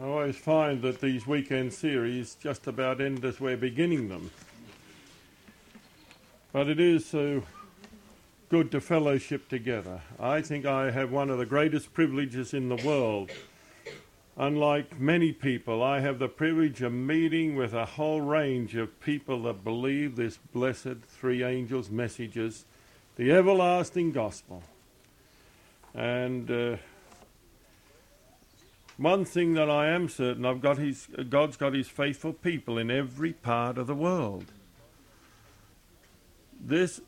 I always find that these weekend series just about end as we're beginning them. But it is so good to fellowship together. I think I have one of the greatest privileges in the world. Unlike many people, I have the privilege of meeting with a whole range of people that believe this blessed three angels' messages, the everlasting gospel. And uh, one thing that I am certain I've got his God's got his faithful people in every part of the world. This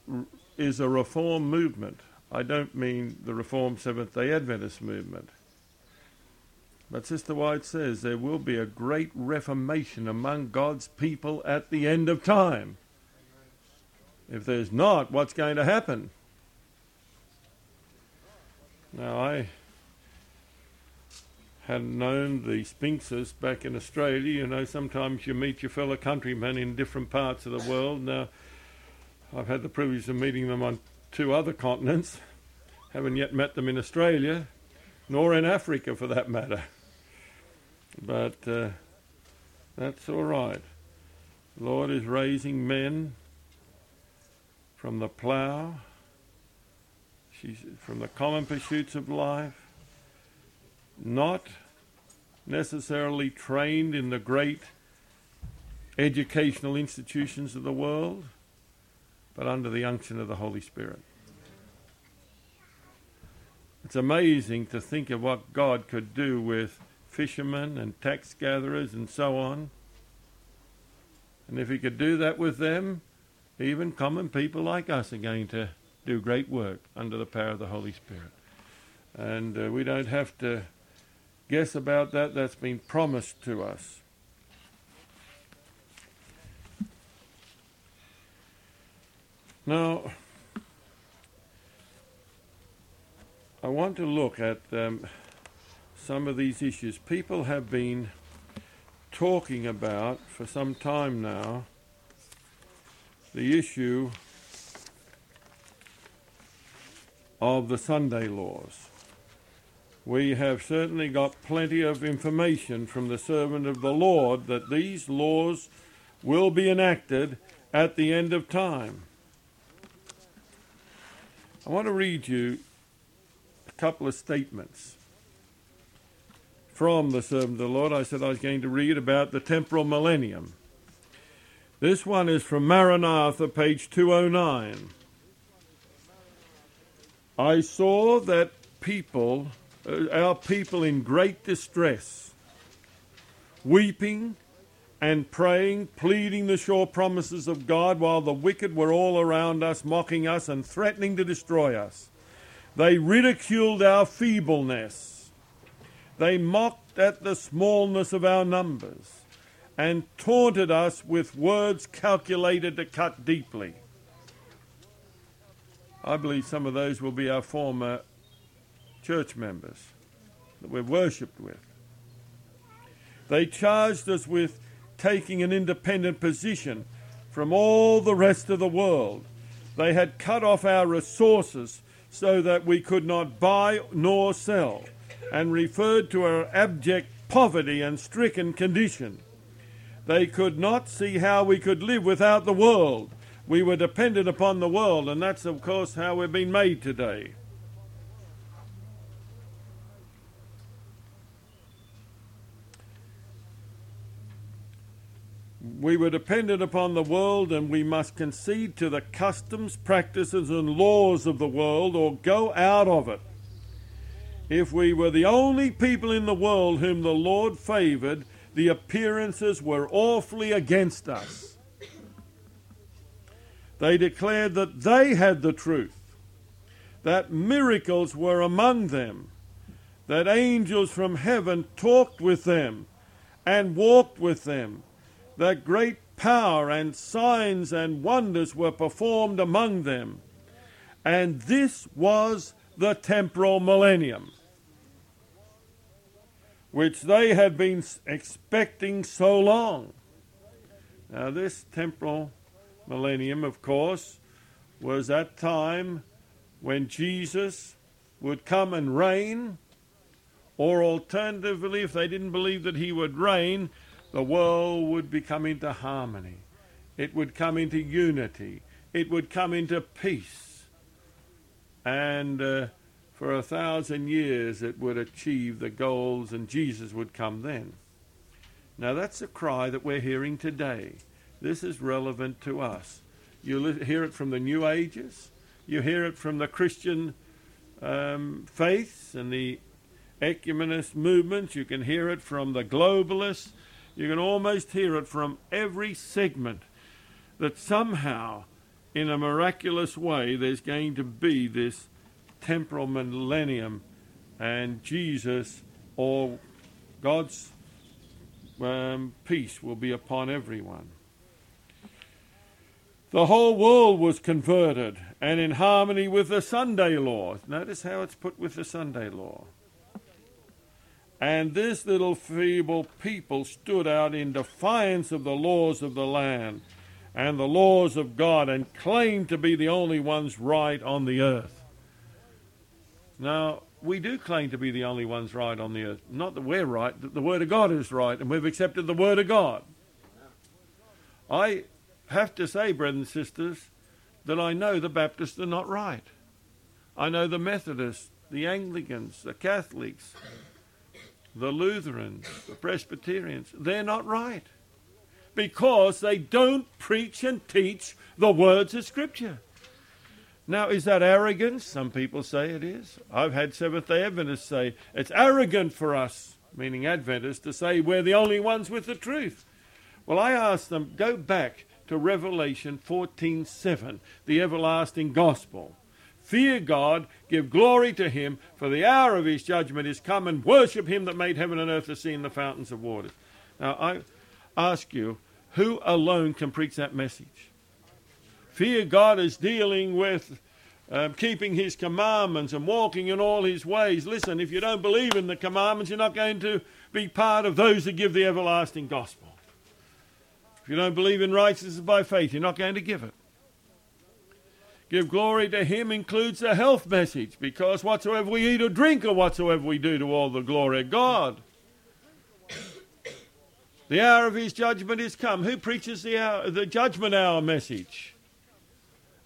is a reform movement. I don't mean the Reformed Seventh day Adventist movement. But Sister White says there will be a great reformation among God's people at the end of time. If there's not, what's going to happen? Now, I had known the Spinksers back in Australia. You know, sometimes you meet your fellow countrymen in different parts of the world. Now, I've had the privilege of meeting them on two other continents. Haven't yet met them in Australia, nor in Africa for that matter. But uh, that's all right. The Lord is raising men from the plough, she's from the common pursuits of life, not necessarily trained in the great educational institutions of the world, but under the unction of the Holy Spirit. It's amazing to think of what God could do with fishermen and tax gatherers and so on. And if He could do that with them, even common people like us are going to do great work under the power of the Holy Spirit. And uh, we don't have to guess about that. That's been promised to us. Now, I want to look at um, some of these issues. People have been talking about for some time now the issue of the Sunday laws we have certainly got plenty of information from the servant of the Lord that these laws will be enacted at the end of time. I want to read you a couple of statements from the servant of the Lord. I said I was going to read about the temporal millennium. This one is from Maranatha, page 209. I saw that people Uh, our people in great distress, weeping and praying, pleading the sure promises of God, while the wicked were all around us, mocking us and threatening to destroy us. They ridiculed our feebleness. They mocked at the smallness of our numbers and taunted us with words calculated to cut deeply. I believe some of those will be our former church members that we've worshipped with. They charged us with taking an independent position from all the rest of the world. They had cut off our resources so that we could not buy nor sell, and referred to our abject poverty and stricken condition. They could not see how we could live without the world. We were dependent upon the world, and that's, of course, how we've been made today. We were dependent upon the world, and we must concede to the customs, practices, and laws of the world or go out of it. If we were the only people in the world whom the Lord favored, the appearances were awfully against us. They declared that they had the truth, that miracles were among them, that angels from heaven talked with them and walked with them that great power and signs and wonders were performed among them. And this was the temporal millennium, which they had been expecting so long. Now, this temporal millennium, of course, was that time when Jesus would come and reign Or alternatively, if they didn't believe that he would reign, the world would become into harmony. It would come into unity. It would come into peace. And uh, for a thousand years it would achieve the goals, and Jesus would come then. Now, that's a cry that we're hearing today. This is relevant to us. You hear it from the New Ages, you hear it from the Christian um, faiths and the ecumenist movements, you can hear it from the globalists, you can almost hear it from every segment that somehow, in a miraculous way, there's going to be this temporal millennium and Jesus or God's um, peace will be upon everyone. The whole world was converted and in harmony with the Sunday law. Notice how it's put with the Sunday law. And this little feeble people stood out in defiance of the laws of the land and the laws of God and claimed to be the only ones right on the earth. Now, we do claim to be the only ones right on the earth. Not that we're right, that the Word of God is right, and we've accepted the Word of God. I have to say, brothers and sisters, that I know the Baptists are not right. I know the Methodists, the Anglicans, the Catholics, the Lutherans, the Presbyterians, they're not right because they don't preach and teach the words of Scripture. Now, is that arrogance? Some people say it is. I've had Seventh day Adventists say it's arrogant for us, meaning Adventists, to say we're the only ones with the truth. Well, I ask them, go back to Revelation 14:7, the everlasting gospel. Fear God, give glory to him, for the hour of his judgment is come, and worship him that made heaven and earth, the sea, and the fountains of waters. Now, I ask you, who alone can preach that message? Fear God is dealing with um, keeping his commandments and walking in all his ways. Listen, if you don't believe in the commandments, you're not going to be part of those that give the everlasting gospel. If you don't believe in righteousness by faith, you're not going to give it. Give glory to him includes the health message because whatsoever we eat or drink or whatsoever we do to all the glory of God. The hour of his judgment is come. Who preaches the, hour, the judgment hour message?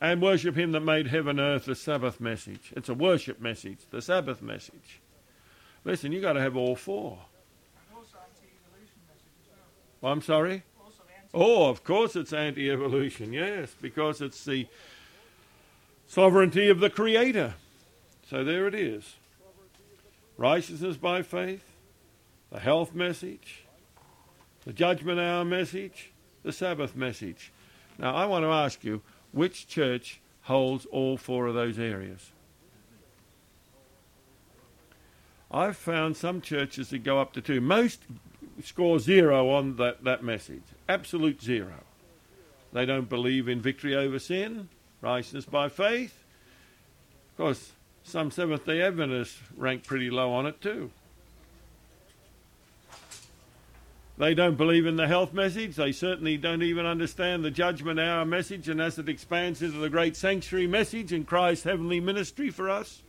And worship him that made heaven and earth, the Sabbath message. It's a worship message, the Sabbath message. Listen, you've got to have all four. I'm sorry? Oh, of course it's anti evolution, yes, because it's the sovereignty of the Creator. So there it is righteousness by faith, the health message, the judgment hour message, the Sabbath message. Now, I want to ask you which church holds all four of those areas? I've found some churches that go up to two. Most score zero on that, that message. Absolute zero. They don't believe in victory over sin, righteousness by faith. Of course, some Seventh day Adventists rank pretty low on it too. They don't believe in the health message. They certainly don't even understand the judgment hour message and as it expands into the great sanctuary message in Christ's heavenly ministry for us.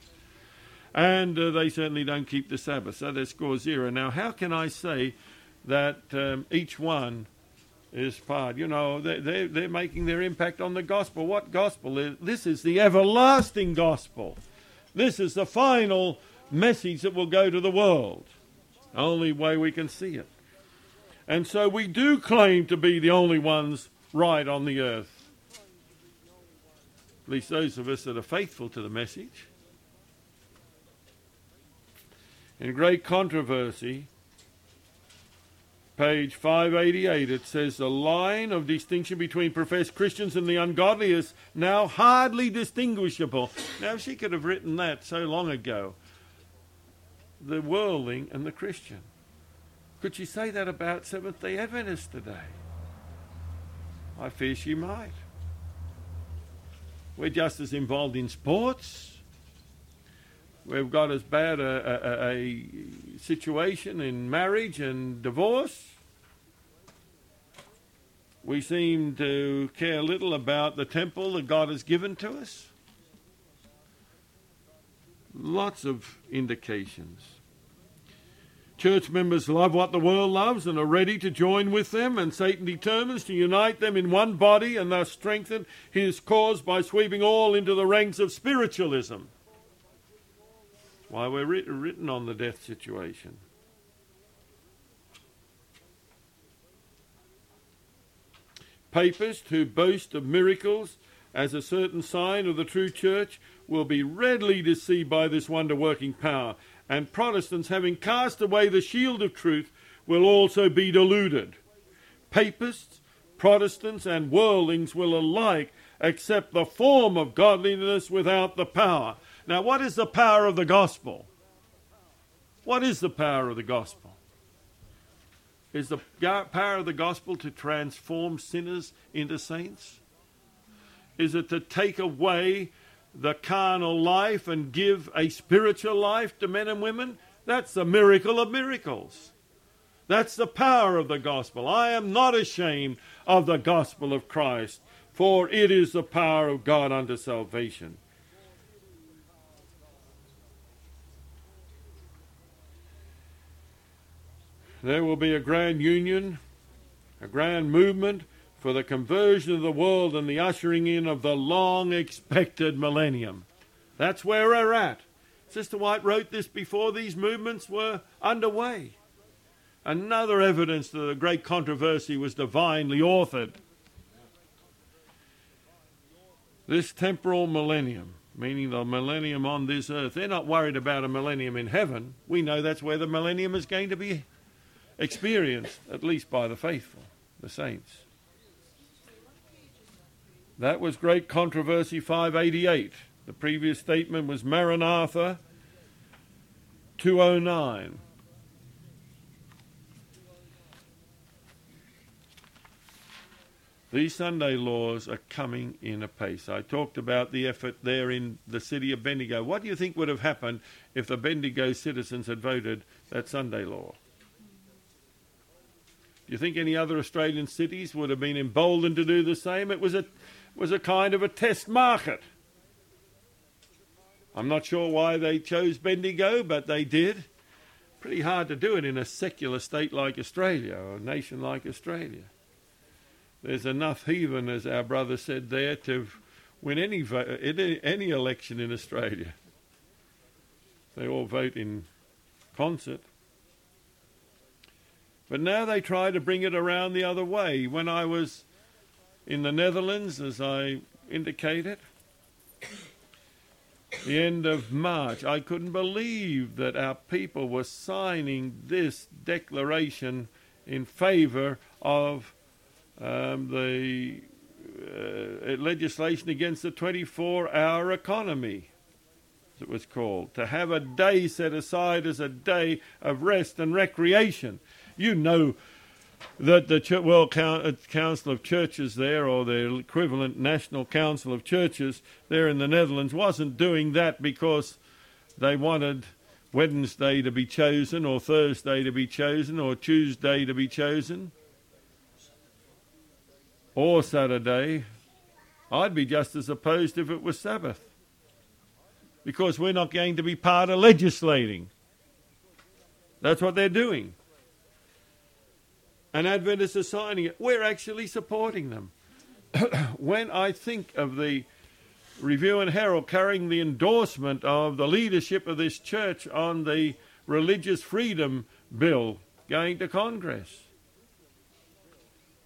And uh, they certainly don't keep the Sabbath. So they score zero. Now, how can I say that um, each one is part. You know, they, they, they're making their impact on the gospel. What gospel is this? Is the everlasting gospel. This is the final message that will go to the world. Only way we can see it. And so we do claim to be the only ones right on the earth. At least those of us that are faithful to the message. In great controversy, page 588, it says the line of distinction between professed Christians and the ungodly is now hardly distinguishable. Now, she could have written that so long ago. The worldling and the Christian. Could she say that about Seventh day Adventists today? I fear she might. We're just as involved in sports. We've got as bad a, a, a situation in marriage and divorce. We seem to care little about the temple that God has given to us. Lots of indications. Church members love what the world loves and are ready to join with them, and Satan determines to unite them in one body and thus strengthen his cause by sweeping all into the ranks of spiritualism. Why we're written on the death situation. Papists who boast of miracles as a certain sign of the true church will be readily deceived by this wonder working power and Protestants, having cast away the shield of truth, will also be deluded. Papists, Protestants, and worldlings will alike accept the form of godliness without the power. Now, what is the power of the gospel? What is the power of the gospel? Is the power of the gospel to transform sinners into saints? Is it to take away the carnal life and give a spiritual life to men and women, that's the miracle of miracles. That's the power of the gospel. I am not ashamed of the gospel of Christ, for it is the power of God unto salvation. There will be a grand union, a grand movement for the conversion of the world and the ushering in of the long expected millennium. That's where we're at. Sister White wrote this before these movements were underway. Another evidence that the great controversy was divinely authored. This temporal millennium, meaning the millennium on this earth, they're not worried about a millennium in heaven. We know that's where the millennium is going to be experienced, at least by the faithful, the saints. That was Great Controversy 588. The previous statement was Maranatha 209. These Sunday laws are coming in apace. I talked about the effort there in the city of Bendigo. What do you think would have happened if the Bendigo citizens had voted that Sunday law? Do you think any other Australian cities would have been emboldened to do the same? It was a was a kind of a test market. I'm not sure why they chose Bendigo, but they did. Pretty hard to do it in a secular state like Australia or a nation like Australia. There's enough heathen, as our brother said there, to win any any election in Australia. They all vote in concert. But now they try to bring it around the other way. When I was in the Netherlands, as I indicated. The end of March, I couldn't believe that our people were signing this declaration in favour of um, the uh, legislation against the 24 hour economy, as it was called, to have a day set aside as a day of rest and recreation. You know that the World uh, Council of Churches there, or the equivalent National Council of Churches there in the Netherlands, wasn't doing that because they wanted Wednesday to be chosen, or Thursday to be chosen, or Tuesday to be chosen, or Saturday. I'd be just as opposed if it was Sabbath. Because we're not going to be part of legislating. That's what they're doing and Adventists are signing it. We're actually supporting them. when I think of the Review and Herald carrying the endorsement of the leadership of this church on the Religious Freedom Bill going to Congress,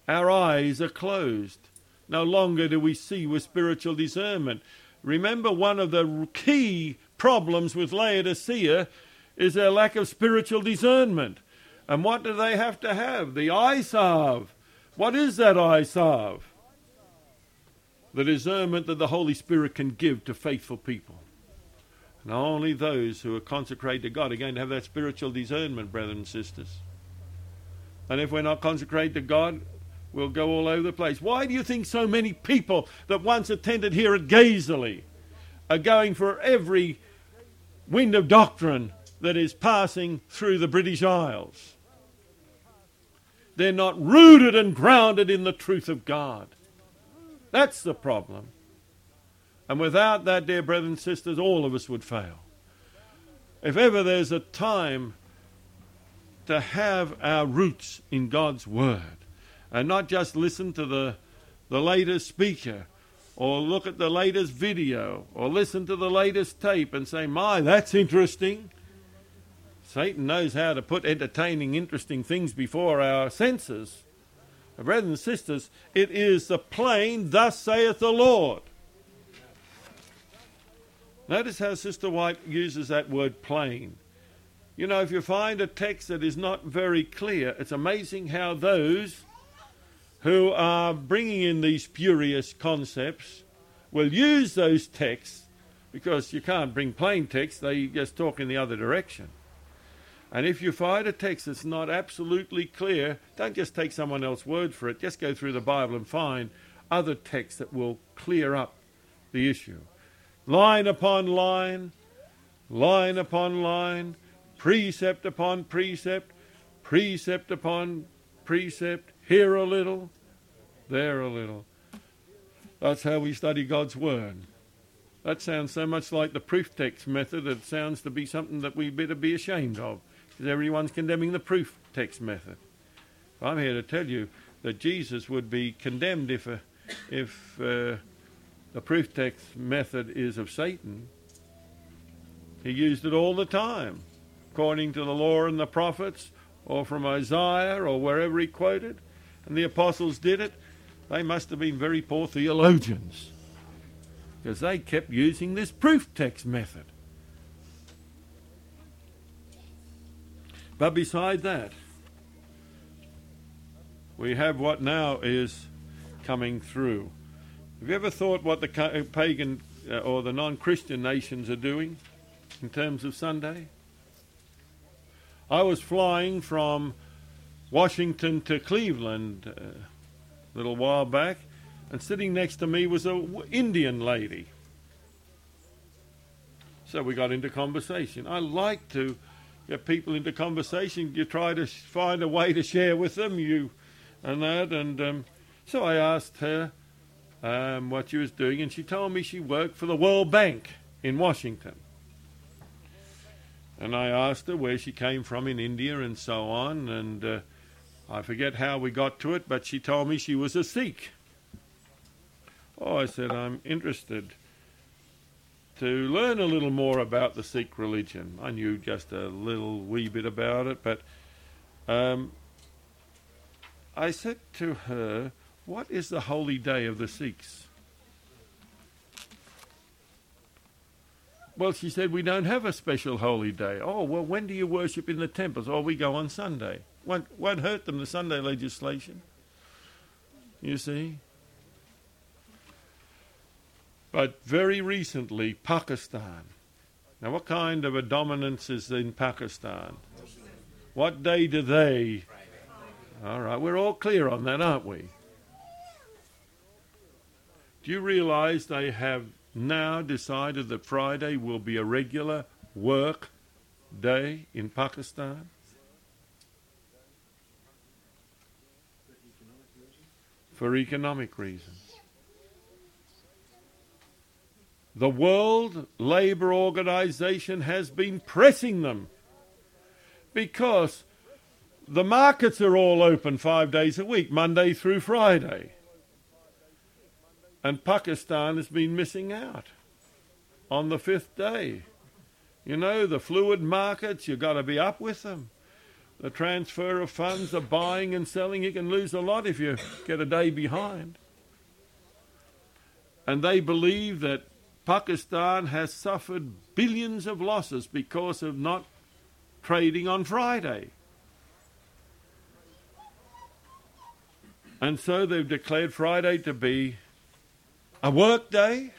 our eyes are closed. No longer do we see with spiritual discernment. Remember, one of the key problems with Laodicea is their lack of spiritual discernment. And what do they have to have? The salve. What is that salve? The discernment that the Holy Spirit can give to faithful people. And only those who are consecrated to God to have that spiritual discernment, brothers and sisters. And if we're not consecrated to God, we'll go all over the place. Why do you think so many people that once attended here at Gazeley are going for every wind of doctrine that is passing through the British Isles? They're not rooted and grounded in the truth of God. That's the problem. And without that, dear brothers and sisters, all of us would fail. If ever there's a time to have our roots in God's Word and not just listen to the, the latest speaker or look at the latest video or listen to the latest tape and say, My, that's interesting. Satan knows how to put entertaining, interesting things before our senses. Brothers and sisters, it is the plain, thus saith the Lord. Notice how Sister White uses that word plain. You know, if you find a text that is not very clear, it's amazing how those who are bringing in these spurious concepts will use those texts because you can't bring plain text, they just talk in the other direction. And if you find a text that's not absolutely clear, don't just take someone else's word for it. Just go through the Bible and find other texts that will clear up the issue. Line upon line, line upon line, precept upon precept, precept upon precept, here a little, there a little. That's how we study God's Word. That sounds so much like the proof text method, it sounds to be something that we better be ashamed of, because everyone's condemning the proof text method. I'm here to tell you that Jesus would be condemned if, uh, if uh, the proof text method is of Satan. He used it all the time, according to the law and the prophets, or from Isaiah, or wherever he quoted. And the apostles did it. They must have been very poor theologians because they kept using this proof text method. But beside that, we have what now is coming through. Have you ever thought what the pagan uh, or the non Christian nations are doing in terms of Sunday? I was flying from Washington to Cleveland. Uh, a little while back, and sitting next to me was an Indian lady. So we got into conversation. I like to get people into conversation. You try to find a way to share with them, you and that. And um, so I asked her um, what she was doing, and she told me she worked for the World Bank in Washington. And I asked her where she came from in India and so on, and uh, I forget how we got to it, but she told me she was a Sikh. Oh, I said, I'm interested to learn a little more about the Sikh religion. I knew just a little wee bit about it, but um, I said to her, What is the holy day of the Sikhs? Well, she said, We don't have a special holy day. Oh, well, when do you worship in the temples? Oh, we go on Sunday. Won't, won't hurt them, the Sunday legislation. You see? But very recently, Pakistan. Now, what kind of a dominance is in Pakistan? What day do they? All right, we're all clear on that, aren't we? Do you realize they have now decided that Friday will be a regular work day in Pakistan? for economic reasons. The World Labour Organization has been pressing them because the markets are all open five days a week, Monday through Friday. And Pakistan has been missing out on the fifth day. You know, the fluid markets, you've got to be up with them the transfer of funds, the buying and selling, you can lose a lot if you get a day behind. And they believe that Pakistan has suffered billions of losses because of not trading on Friday. And so they've declared Friday to be a work day,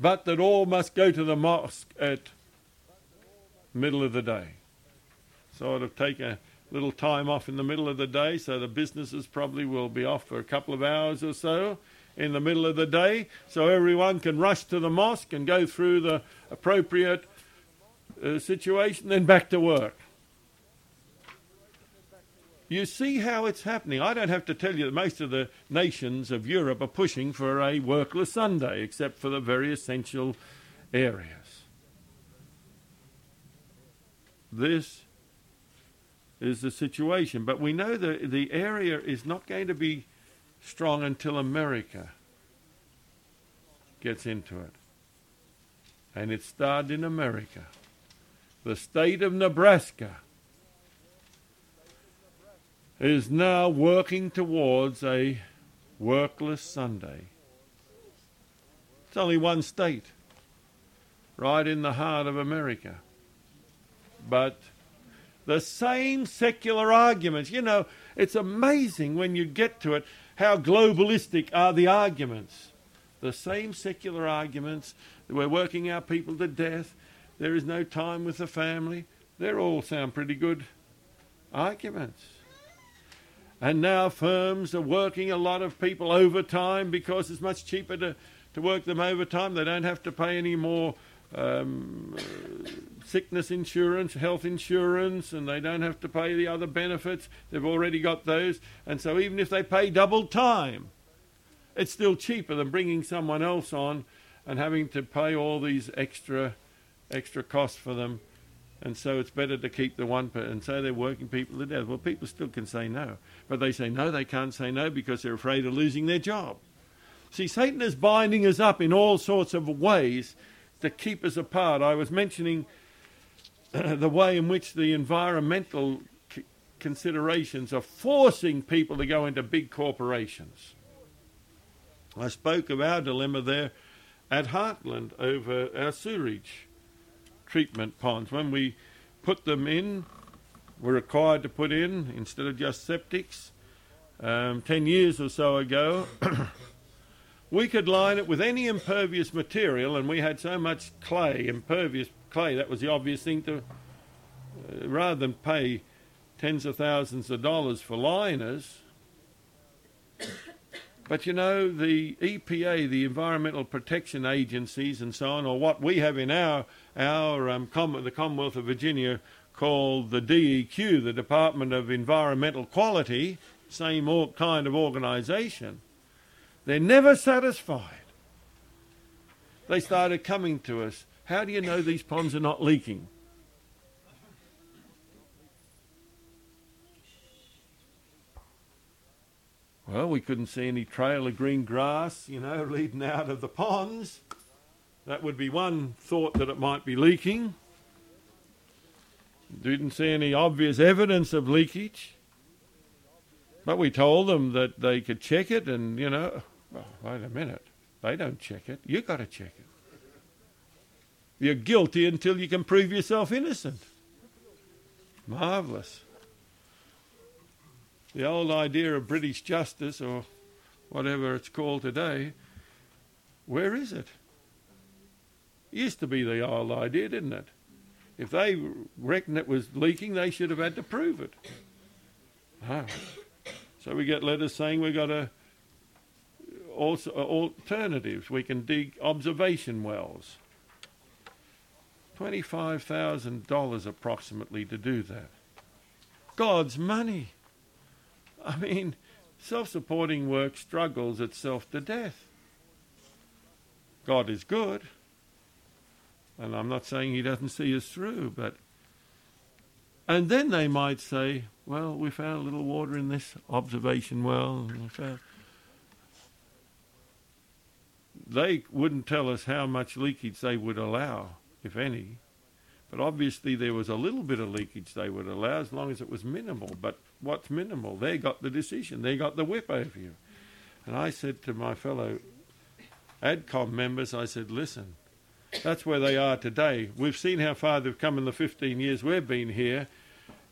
but that all must go to the mosque at middle of the day sort of take a little time off in the middle of the day, so the businesses probably will be off for a couple of hours or so in the middle of the day, so everyone can rush to the mosque and go through the appropriate uh, situation, then back to work. You see how it's happening. I don't have to tell you that most of the nations of Europe are pushing for a workless Sunday, except for the very essential areas. This is the situation. But we know that the area is not going to be strong until America gets into it. And it started in America. The state of Nebraska is now working towards a workless Sunday. It's only one state, right in the heart of America. But the same secular arguments, you know, it's amazing when you get to it how globalistic are the arguments. The same secular arguments. We're working our people to death. There is no time with the family. They all sound pretty good arguments. And now firms are working a lot of people overtime because it's much cheaper to, to work them overtime. They don't have to pay any more um, sickness insurance, health insurance, and they don't have to pay the other benefits. They've already got those. And so even if they pay double time, it's still cheaper than bringing someone else on and having to pay all these extra extra costs for them. And so it's better to keep the one per and so they're working people to death. Well, people still can say no. But they say no, they can't say no because they're afraid of losing their job. See, Satan is binding us up in all sorts of ways to keep us apart. I was mentioning the way in which the environmental c- considerations are forcing people to go into big corporations. I spoke of our dilemma there at Heartland over our sewerage treatment ponds. When we put them in, we're required to put in, instead of just septics, um, 10 years or so ago, we could line it with any impervious material, and we had so much clay, impervious clay, that was the obvious thing to, uh, rather than pay tens of thousands of dollars for liners, but you know, the EPA, the Environmental Protection Agencies, and so on, or what we have in our our um, Com- the Commonwealth of Virginia called the DEQ, the Department of Environmental Quality, same kind of organisation. They're never satisfied. They started coming to us. How do you know these ponds are not leaking? Well, we couldn't see any trail of green grass, you know, leading out of the ponds. That would be one thought that it might be leaking. Didn't see any obvious evidence of leakage. But we told them that they could check it, and, you know, well, wait a minute. They don't check it. you got to check it. You're guilty until you can prove yourself innocent. Marvellous the old idea of British justice, or whatever it's called today, where is it? it? Used to be the old idea, didn't it? If they reckoned it was leaking, they should have had to prove it. Ah. So we get letters saying we've got a, also alternatives. We can dig observation wells. $25,000 approximately to do that. God's money. I mean, self supporting work struggles itself to death. God is good, and I'm not saying He doesn't see us through, but. And then they might say, well, we found a little water in this observation well. They wouldn't tell us how much leakage they would allow, if any. But obviously, there was a little bit of leakage they would allow as long as it was minimal. But what's minimal? They got the decision, they got the whip over you. And I said to my fellow ADCOM members, I said, listen, that's where they are today. We've seen how far they've come in the 15 years we've been here.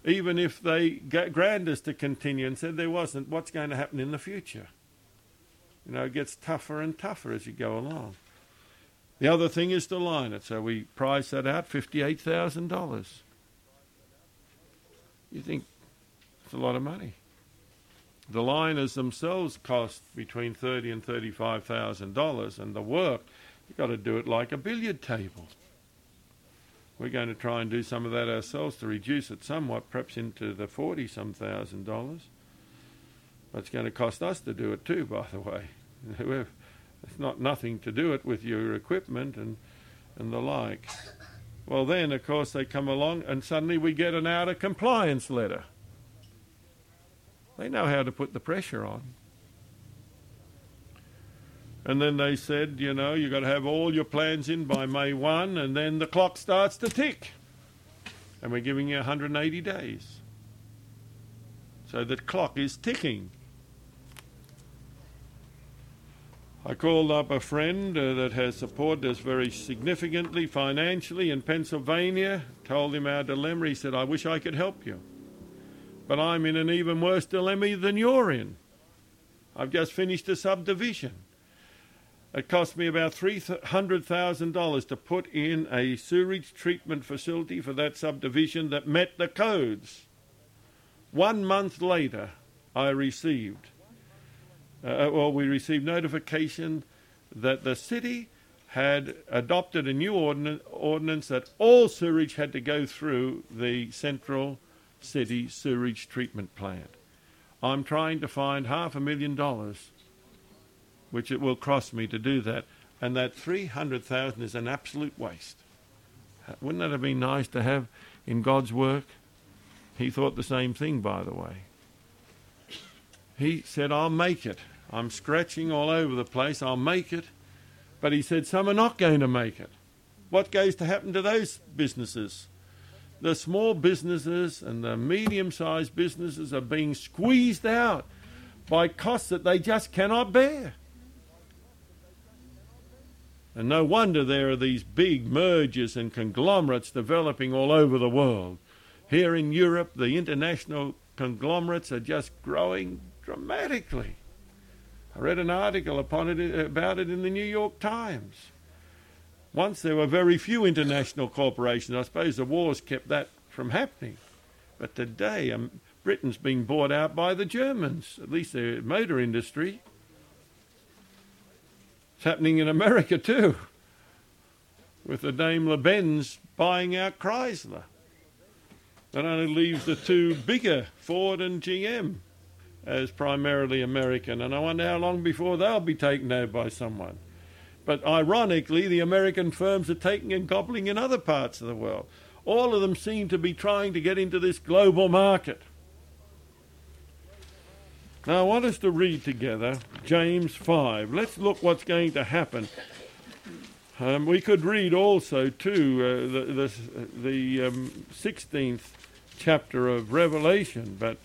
Even if they grant us to continue and said there wasn't, what's going to happen in the future? You know, it gets tougher and tougher as you go along. The other thing is to line it, so we price that out $58,000. You think it's a lot of money. The liners themselves cost between thirty and thirty-five thousand dollars, and the work you've got to do it like a billiard table. We're going to try and do some of that ourselves to reduce it somewhat, perhaps into the forty some thousand dollars. But it's going to cost us to do it too, by the way. not nothing to do it with your equipment and and the like. Well, then of course they come along, and suddenly we get an out of compliance letter. They know how to put the pressure on. And then they said, you know, you've got to have all your plans in by May 1, and then the clock starts to tick. And we're giving you 180 days. So the clock is ticking. I called up a friend uh, that has supported us very significantly financially in Pennsylvania, told him our dilemma. He said, I wish I could help you. But I'm in an even worse dilemma than you're in. I've just finished a subdivision. It cost me about $300,000 to put in a sewage treatment facility for that subdivision that met the codes. One month later, I received uh, well, we received notification that the city had adopted a new ordin- ordinance that all sewage had to go through the central city sewage treatment plant. I'm trying to find half a million dollars, which it will cost me to do that, and that 300,000 is an absolute waste. Wouldn't that have been nice to have in God's work? He thought the same thing, by the way. He said, I'll make it. I'm scratching all over the place. I'll make it. But he said, some are not going to make it. What goes to happen to those businesses? The small businesses and the medium sized businesses are being squeezed out by costs that they just cannot bear. And no wonder there are these big mergers and conglomerates developing all over the world. Here in Europe, the international conglomerates are just growing dramatically. I read an article upon it, about it in the New York Times. Once there were very few international corporations. I suppose the wars kept that from happening. But today, um, Britain's being bought out by the Germans, at least the motor industry. It's happening in America too, with the Daimler Benz buying out Chrysler. That only leaves the two bigger, Ford and GM as primarily American, and I wonder how long before they'll be taken over by someone. But ironically, the American firms are taking and gobbling in other parts of the world. All of them seem to be trying to get into this global market. Now, I want us to read together James 5. Let's look what's going to happen. Um, we could read also, too, uh, the, the, the um, 16th chapter of Revelation, but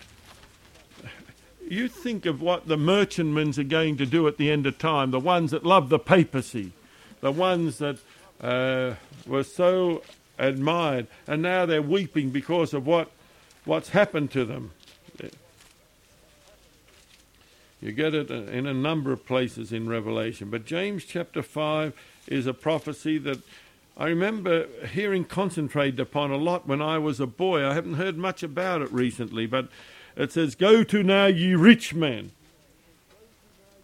you think of what the merchantmen are going to do at the end of time, the ones that love the papacy, the ones that uh, were so admired, and now they're weeping because of what, what's happened to them. You get it in a number of places in Revelation. But James chapter 5 is a prophecy that I remember hearing concentrated upon a lot when I was a boy. I haven't heard much about it recently, but it says, Go to now, ye rich men.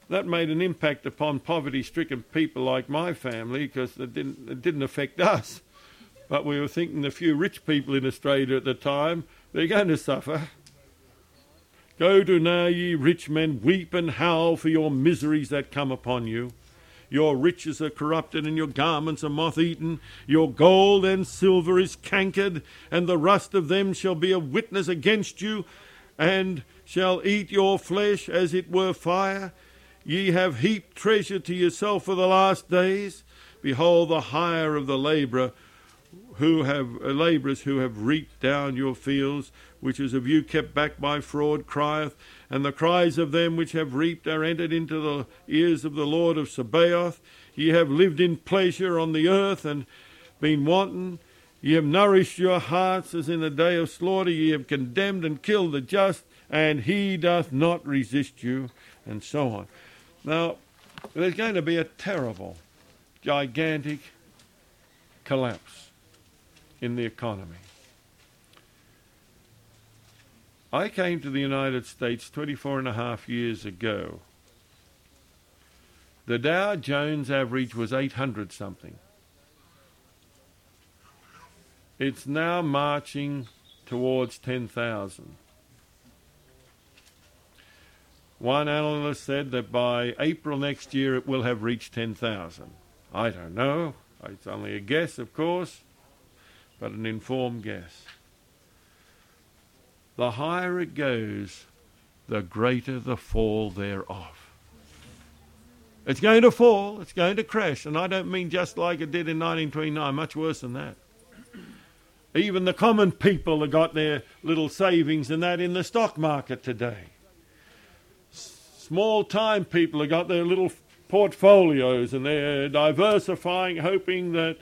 That made an impact upon poverty stricken people like my family because it didn't, it didn't affect us. But we were thinking the few rich people in Australia at the time, they're going to suffer. Go to now, ye rich men, weep and howl for your miseries that come upon you. Your riches are corrupted, and your garments are moth eaten. Your gold and silver is cankered, and the rust of them shall be a witness against you, and shall eat your flesh as it were fire. Ye have heaped treasure to yourself for the last days. Behold, the hire of the labourer who have uh, labourers who have reaped down your fields, which is of you kept back by fraud, crieth, and the cries of them which have reaped are entered into the ears of the Lord of Sabaoth. Ye have lived in pleasure on the earth and been wanton. Ye have nourished your hearts as in the day of slaughter. Ye have condemned and killed the just, and he doth not resist you, and so on. Now, there's going to be a terrible, gigantic collapse in the economy. I came to the United States 24 and a half years ago. The Dow Jones average was 800 something. It's now marching towards 10,000. One analyst said that by April next year it will have reached 10,000. I don't know. It's only a guess, of course, but an informed guess. The higher it goes, the greater the fall thereof. It's going to fall, it's going to crash, and I don't mean just like it did in 1929, much worse than that. Even the common people have got their little savings and that in the stock market today. Small time people have got their little portfolios and they're diversifying, hoping that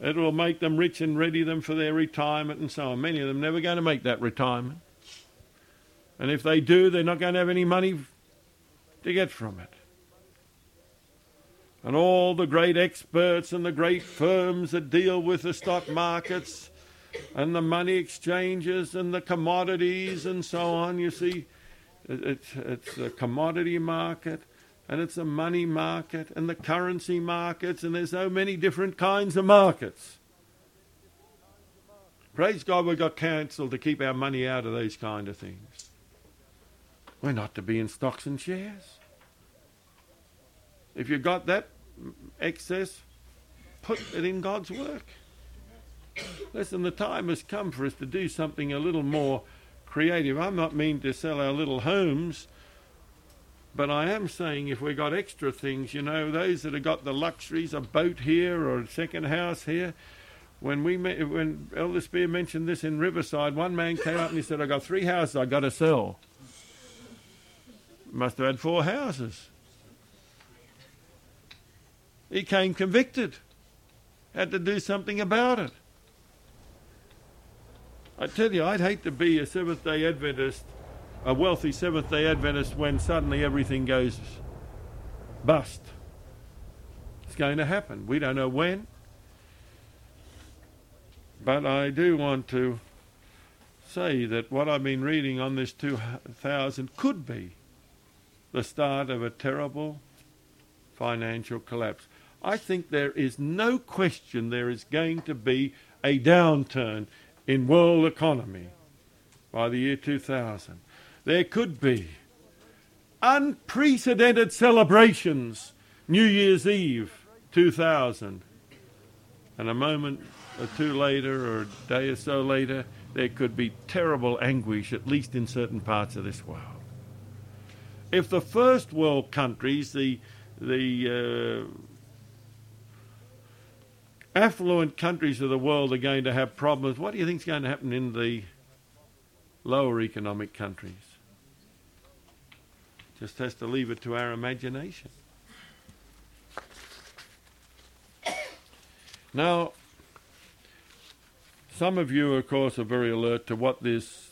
it will make them rich and ready them for their retirement and so on. Many of them never going to make that retirement. And if they do, they're not going to have any money to get from it. And all the great experts and the great firms that deal with the stock markets and the money exchanges and the commodities and so on, you see, it's, it's a commodity market and it's a money market and the currency markets, and there's so many different kinds of markets. Praise God, we've got counsel to keep our money out of these kind of things. We're not to be in stocks and shares. If you've got that excess, put it in God's work. Listen, the time has come for us to do something a little more creative. I'm not mean to sell our little homes but I am saying if we got extra things, you know, those that have got the luxuries, a boat here or a second house here. When we when Elder Spear mentioned this in Riverside, one man came up and he said, "I got three houses I got to sell." Must have had four houses. He came convicted. Had to do something about it. I tell you, I'd hate to be a Seventh day Adventist a wealthy Seventh day Adventist when suddenly everything goes bust. It's going to happen. We don't know when. But I do want to say that what I've been reading on this 2000 could be the start of a terrible financial collapse. I think there is no question there is going to be a downturn in world economy by the year 2000 there could be unprecedented celebrations New Year's Eve 2000. And a moment or two later, or a day or so later, there could be terrible anguish, at least in certain parts of this world. If the first world countries, the, the uh, affluent countries of the world, are going to have problems, what do you think is going to happen in the lower economic countries? Just has to leave it to our imagination. Now, some of you, of course, are very alert to what this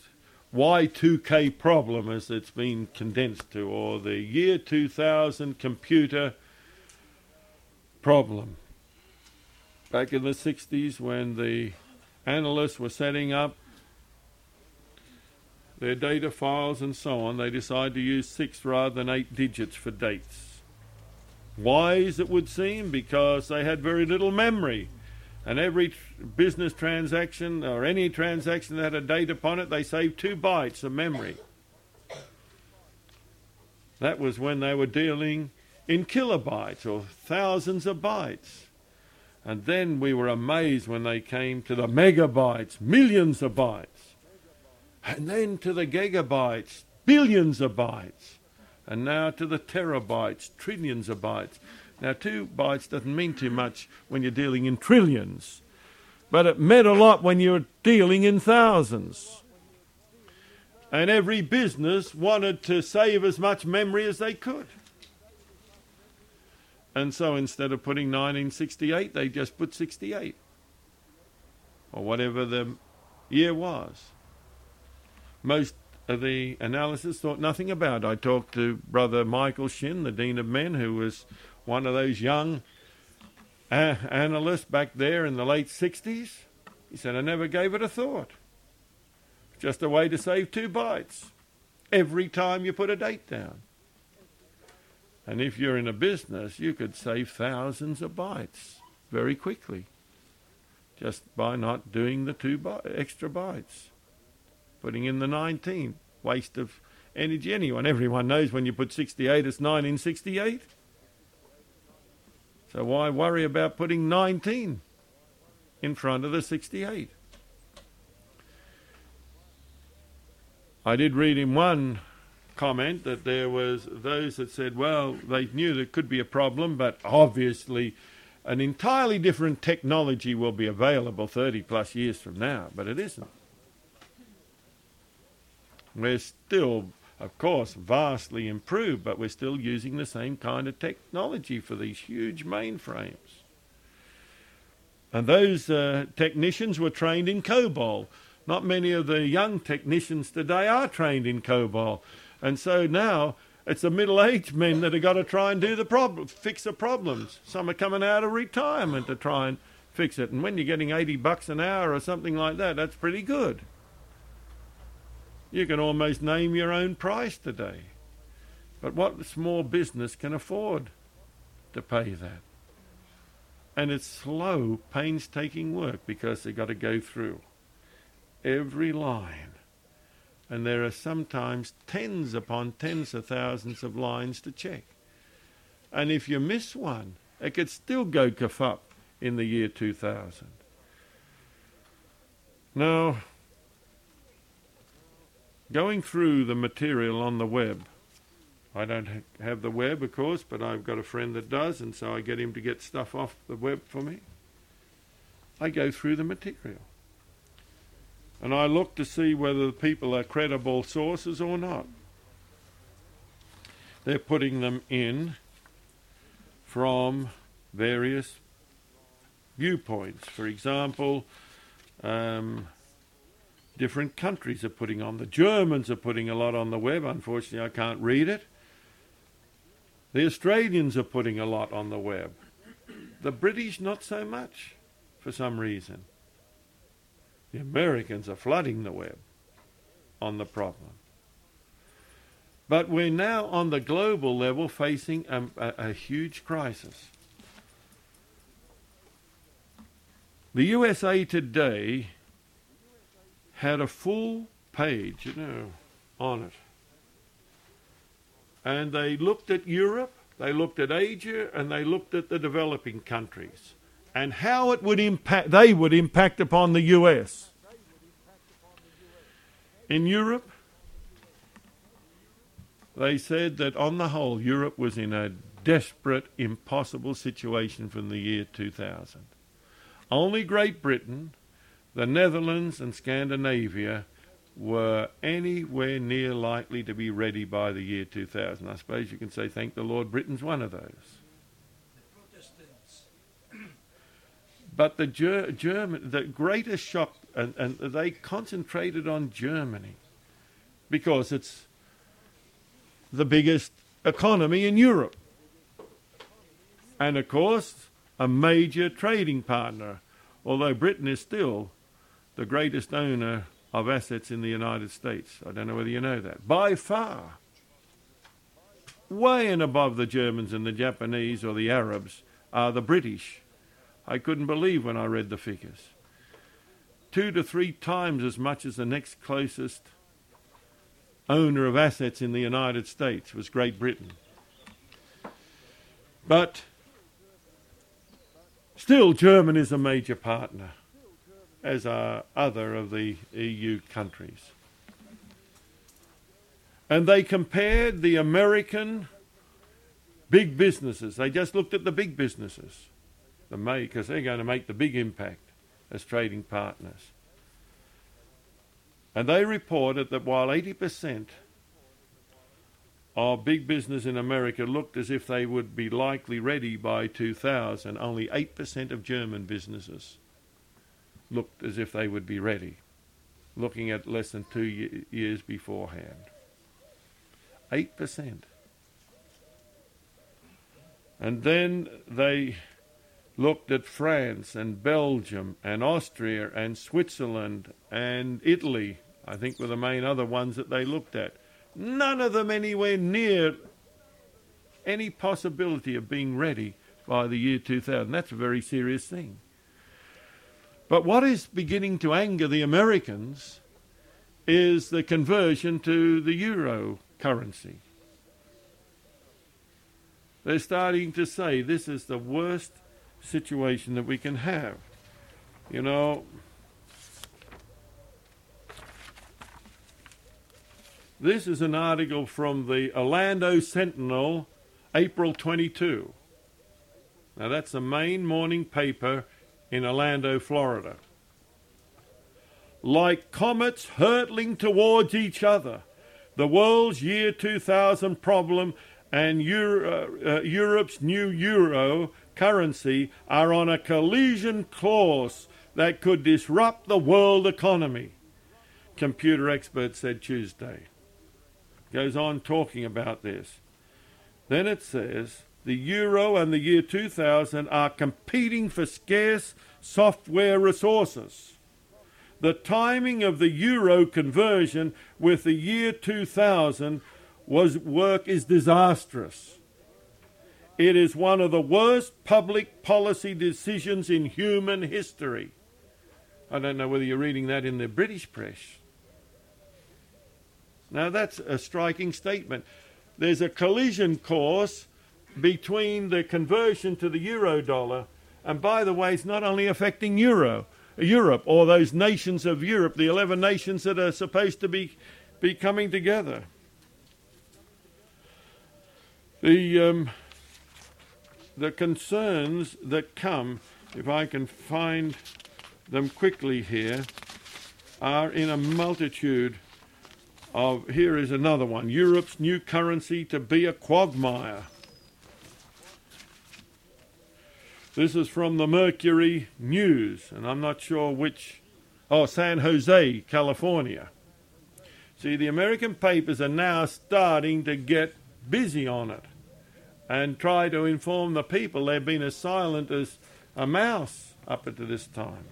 Y2K problem, as it's been condensed to, or the year 2000 computer problem. Back in the 60s, when the analysts were setting up their data files and so on, they decided to use six rather than eight digits for dates. Wise, it would seem, because they had very little memory. And every tr- business transaction or any transaction that had a date upon it, they saved two bytes of memory. That was when they were dealing in kilobytes or thousands of bytes. And then we were amazed when they came to the megabytes, millions of bytes and then to the gigabytes, billions of bytes, and now to the terabytes, trillions of bytes. Now, two bytes doesn't mean too much when you're dealing in trillions, but it meant a lot when you're dealing in thousands. And every business wanted to save as much memory as they could. And so instead of putting 1968, they just put 68, or whatever the year was most of the analysis thought nothing about. it. I talked to Brother Michael Shin, the Dean of Men, who was one of those young a- analysts back there in the late 60s. He said, I never gave it a thought. Just a way to save two bytes every time you put a date down. And if you're in a business, you could save thousands of bytes very quickly just by not doing the two by- extra bytes putting in the 19. Waste of energy. Anyone, everyone knows when you put 68, it's 1968. So why worry about putting 19 in front of the 68? I did read in one comment that there was those that said, well, they knew there could be a problem, but obviously an entirely different technology will be available 30 plus years from now, but it isn't. We're still, of course, vastly improved, but we're still using the same kind of technology for these huge mainframes. And those uh, technicians were trained in COBOL. Not many of the young technicians today are trained in COBOL. And so now it's the middle-aged men that have got to try and do the problem, fix the problems. Some are coming out of retirement to try and fix it. And when you're getting 80 bucks an hour or something like that, that's pretty good. You can almost name your own price today. But what small business can afford to pay that? And it's slow, painstaking work because they've got to go through every line and there are sometimes tens upon tens of thousands of lines to check. And if you miss one, it could still go kafup in the year 2000. Now, going through the material on the web, I don't have the web, of course, but I've got a friend that does, and so I get him to get stuff off the web for me. I go through the material and I look to see whether the people are credible sources or not. They're putting them in from various viewpoints. For example, um, different countries are putting on. The Germans are putting a lot on the web. Unfortunately, I can't read it. The Australians are putting a lot on the web. The British, not so much, for some reason. The Americans are flooding the web on the problem. But we're now on the global level facing a, a, a huge crisis. The USA Today had a full page, you know, on it. And they looked at Europe, they looked at Asia, and they looked at the developing countries and how it would impact they would impact upon the US. In Europe, they said that on the whole Europe was in a desperate, impossible situation from the year 2000. Only Great Britain, the Netherlands, and Scandinavia were anywhere near likely to be ready by the year 2000. I suppose you can say, thank the Lord, Britain's one of those. But the Ger- German, the greatest shock, and, and they concentrated on Germany because it's the biggest economy in Europe. And of course, a major trading partner, although Britain is still the greatest owner of assets in the United States. I don't know whether you know that. By far. Way and above the Germans and the Japanese or the Arabs are the British I couldn't believe when I read the figures. Two to three times as much as the next closest owner of assets in the United States was Great Britain. But still, Germany is a major partner, as are other of the EU countries. And they compared the American big businesses. They just looked at the big businesses the because they're going to make the big impact as trading partners. And they reported that while 80% of big business in America looked as if they would be likely ready by 2000, only 8% of German businesses looked as if they would be ready, looking at less than two years beforehand. 8%. And then they looked at France and Belgium and Austria and Switzerland and Italy, I think were the main other ones that they looked at. None of them anywhere near any possibility of being ready by the year 2000. That's a very serious thing. But what is beginning to anger the Americans is the conversion to the euro currency. They're starting to say this is the worst situation that we can have. You know, This is an article from the Orlando Sentinel, April 22. Now, that's the main morning paper in Orlando, Florida. Like comets hurtling towards each other, the world's year 2000 problem and Euro, uh, Europe's new euro currency are on a collision course that could disrupt the world economy, computer experts said Tuesday. Goes on talking about this. Then it says the euro and the year 2000 are competing for scarce software resources. The timing of the euro conversion with the year 2000 was work is disastrous. It is one of the worst public policy decisions in human history. I don't know whether you're reading that in the British press. Now, that's a striking statement. There's a collision course between the conversion to the euro dollar, and by the way, it's not only affecting euro, Europe or those nations of Europe, the 11 nations that are supposed to be, be coming together. The, um, the concerns that come, if I can find them quickly here, are in a multitude of. Here is another one Europe's new currency to be a quagmire. This is from the Mercury News, and I'm not sure which. Oh, San Jose, California. See, the American papers are now starting to get busy on it and try to inform the people. They've been as silent as a mouse up to this time.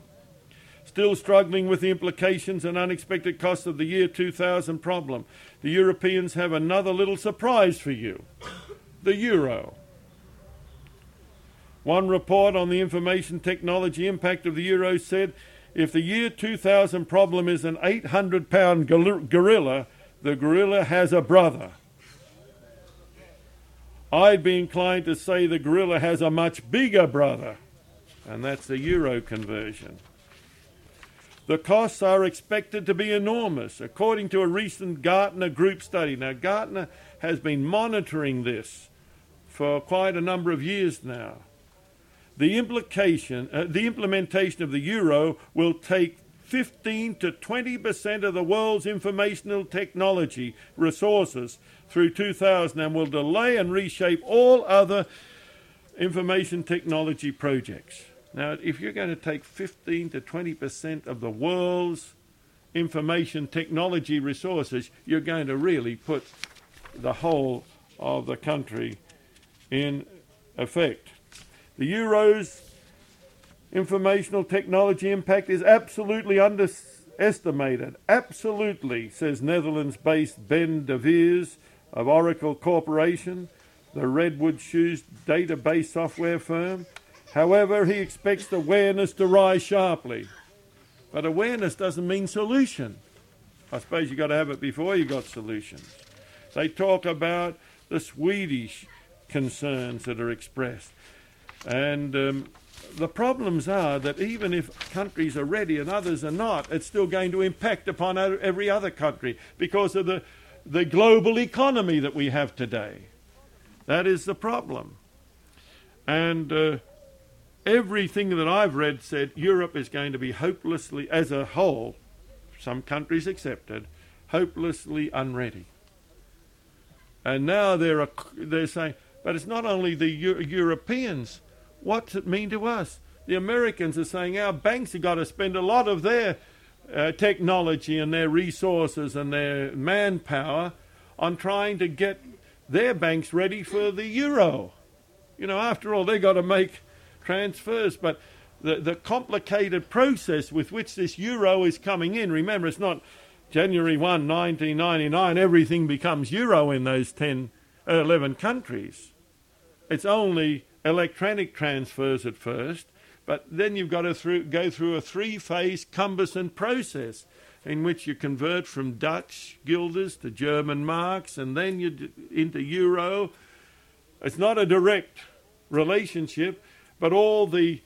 Still struggling with the implications and unexpected costs of the year 2000 problem, the Europeans have another little surprise for you the euro. One report on the information technology impact of the euro said if the year 2000 problem is an 800 pound gorilla, the gorilla has a brother. I'd be inclined to say the gorilla has a much bigger brother, and that's the euro conversion. The costs are expected to be enormous, according to a recent Gartner Group study. Now, Gartner has been monitoring this for quite a number of years now. The implication, uh, the implementation of the euro will take 15 to 20 percent of the world's informational technology resources through 2000 and will delay and reshape all other information technology projects. Now, if you're going to take 15 to 20 percent of the world's information technology resources, you're going to really put the whole of the country in effect. The Euro's informational technology impact is absolutely underestimated. Absolutely, says Netherlands based Ben de Vries of Oracle Corporation, the Redwood Shores database software firm. However, he expects awareness to rise sharply. But awareness doesn't mean solution. I suppose you've got to have it before you've got solutions. They talk about the Swedish concerns that are expressed. And um, the problems are that even if countries are ready and others are not, it's still going to impact upon every other country because of the the global economy that we have today. That is the problem. And uh, everything that I've read said Europe is going to be hopelessly, as a whole, some countries accepted, hopelessly unready. And now they're, they're saying, but it's not only the Euro- Europeans. What's it mean to us? The Americans are saying our banks have got to spend a lot of their uh, technology and their resources and their manpower on trying to get their banks ready for the euro. You know, after all, they've got to make transfers, but the, the complicated process with which this euro is coming in, remember, it's not January 1, 1999, everything becomes euro in those 10, uh, 11 countries. It's only electronic transfers at first, but then you've got to through, go through a three phase cumbersome process in which you convert from Dutch guilders to German marks and then you into euro. It's not a direct relationship, but all the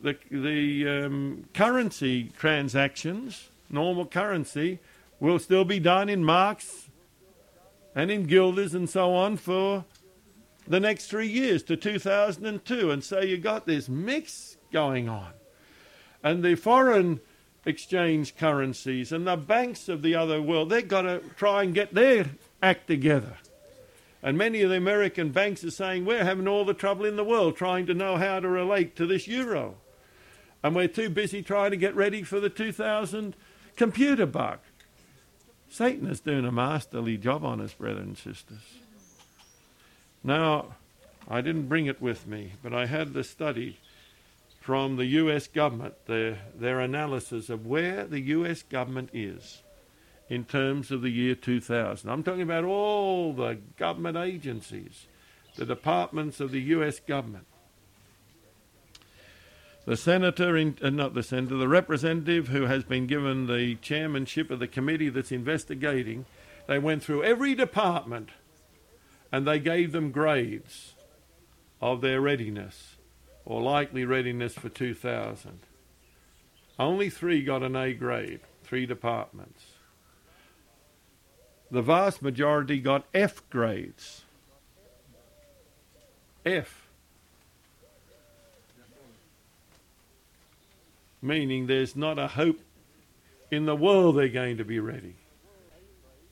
the, the um, currency transactions, normal currency, will still be done in marks and in guilders and so on for the next three years to 2002. And so you got this mix going on. And the foreign exchange currencies and the banks of the other world, they've got to try and get their act together. And many of the American banks are saying we're having all the trouble in the world trying to know how to relate to this euro. And we're too busy trying to get ready for the 2000 computer bug. Satan is doing a masterly job on us, brothers and sisters. Now, I didn't bring it with me, but I had the study from the US government, their, their analysis of where the US government is in terms of the year 2000. I'm talking about all the government agencies, the departments of the US government. The senator, in, uh, not the senator, the representative who has been given the chairmanship of the committee that's investigating, they went through every department and they gave them grades of their readiness or likely readiness for 2000. Only three got an A grade, three departments. The vast majority got F grades. F. Meaning there's not a hope in the world they're going to be ready.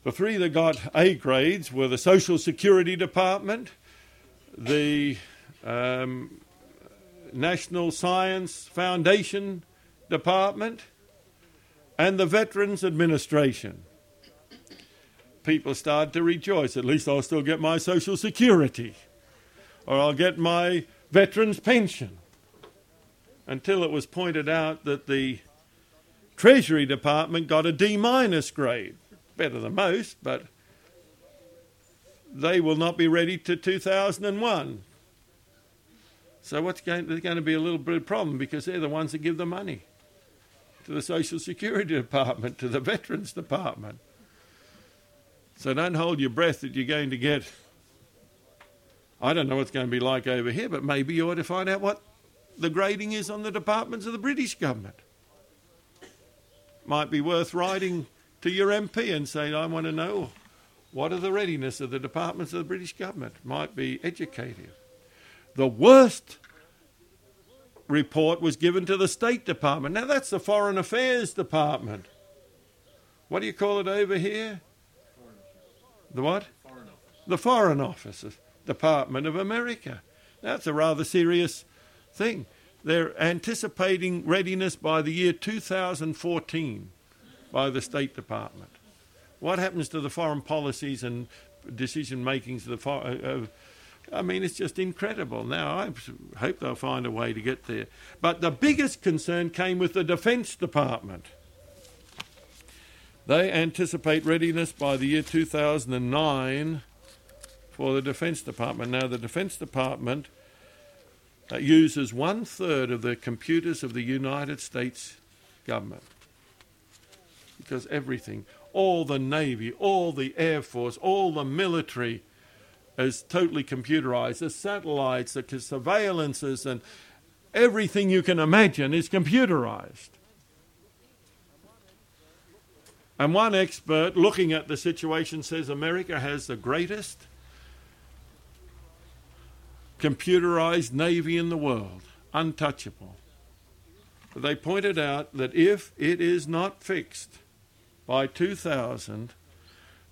The three that got A grades were the Social Security Department, the um, National Science Foundation Department, and the Veterans Administration. People started to rejoice. At least I'll still get my Social Security, or I'll get my veterans pension. Until it was pointed out that the Treasury Department got a D minus grade. Better than most, but they will not be ready to 2001. So what's going, there's going to be a little bit of problem because they're the ones that give the money to the Social Security Department, to the Veterans Department. So don't hold your breath that you're going to get. I don't know what's going to be like over here, but maybe you ought to find out what the grading is on the departments of the British government. Might be worth writing to your MP and saying, I want to know what are the readiness of the departments of the British government. Might be educative. The worst report was given to the State Department. Now, that's the Foreign Affairs Department. What do you call it over here? The what? Foreign. The Foreign Office Department of America. That's a rather serious thing. They're anticipating readiness by the year 2014 by the State Department. What happens to the foreign policies and decision makings of the foreign? Uh, uh, I mean, it's just incredible. Now, I hope they'll find a way to get there. But the biggest concern came with the Defence Department. They anticipate readiness by the year 2009 for the Defence Department. Now, the Defence Department uh, uses one third of the computers of the United States government. Because everything, all the Navy, all the Air Force, all the military, is totally computerized. The satellites, the surveillances, and everything you can imagine is computerized. And one expert looking at the situation says America has the greatest computerized navy in the world, untouchable. They pointed out that if it is not fixed by 2000,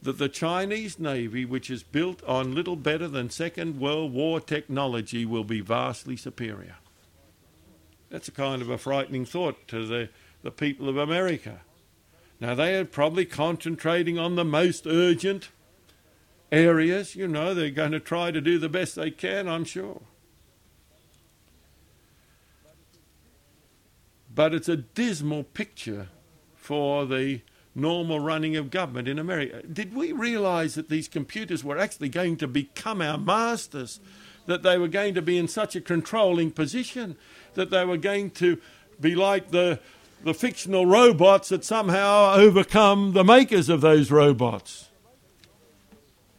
that the Chinese Navy, which is built on little better than Second World War technology, will be vastly superior. That's a kind of a frightening thought to the, the people of America. Now, they are probably concentrating on the most urgent areas. You know, they're going to try to do the best they can, I'm sure. But it's a dismal picture for the normal running of government in America. Did we realize that these computers were actually going to become our masters? That they were going to be in such a controlling position? That they were going to be like the, the fictional robots that somehow overcome the makers of those robots?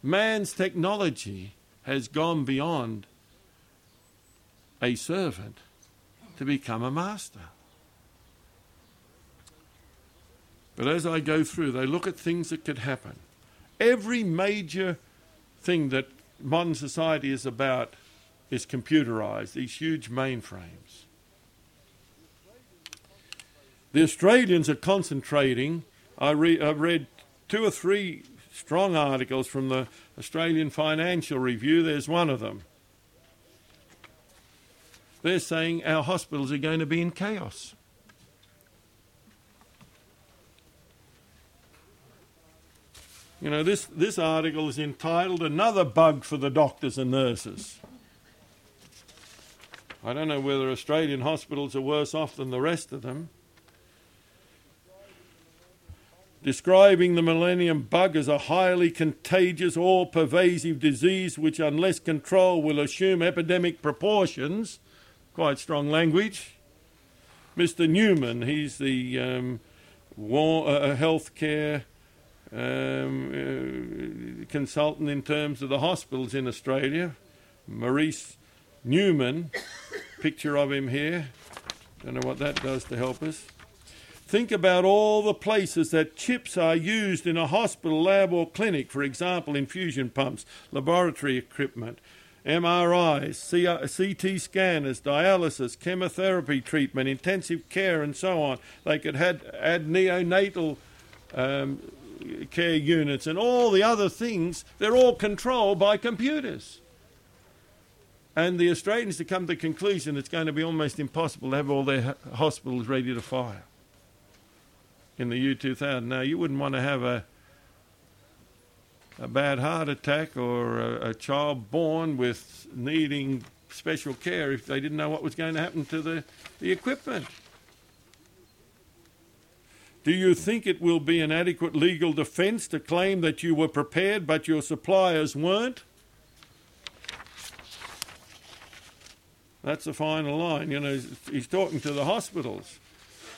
Man's technology has gone beyond a servant to become a master. But as I go through, they look at things that could happen. Every major thing that modern society is about is computerized, these huge mainframes. The Australians are concentrating. I re- I've read two or three strong articles from the Australian Financial Review. There's one of them. They're saying our hospitals are going to be in chaos. You know, this, this article is entitled Another Bug for the Doctors and Nurses. I don't know whether Australian hospitals are worse off than the rest of them. Describing the millennium bug as a highly contagious, all pervasive disease which, unless controlled, will assume epidemic proportions. Quite strong language. Mr. Newman, he's the um, war, uh, healthcare um, uh, consultant in terms of the hospitals in Australia, Maurice Newman, picture of him here. Don't know what that does to help us. Think about all the places that chips are used in a hospital, lab, or clinic, for example, infusion pumps, laboratory equipment, MRIs, CT scanners, dialysis, chemotherapy treatment, intensive care, and so on. They could add, add neonatal um, care units and all the other things, they're all controlled by computers. And the Australians have come to the conclusion it's going to be almost impossible to have all their hospitals ready to fire in the year 2000. Now, you wouldn't want to have a a bad heart attack or a, a child born with needing special care if they didn't know what was going to happen to the, the equipment. Do you think it will be an adequate legal defence to claim that you were prepared but your suppliers weren't? That's the final line. You know, he's talking to the hospitals.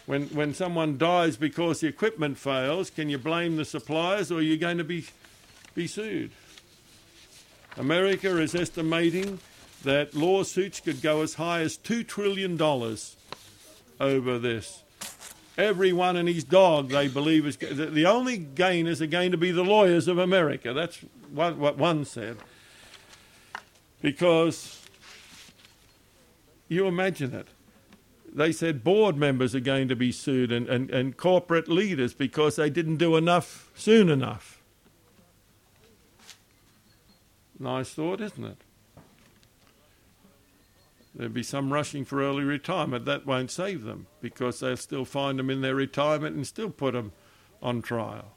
When, when someone dies because the equipment fails, can you blame the suppliers or are you going to be, be sued? America is estimating that lawsuits could go as high as $2 trillion over this. Everyone and his dog, they believe, is the only gainers are going to be the lawyers of America. That's what, what one said. Because you imagine it. They said board members are going to be sued and, and, and corporate leaders because they didn't do enough soon enough. Nice thought, isn't it? There'd be some rushing for early retirement. That won't save them because they'll still find them in their retirement and still put them on trial.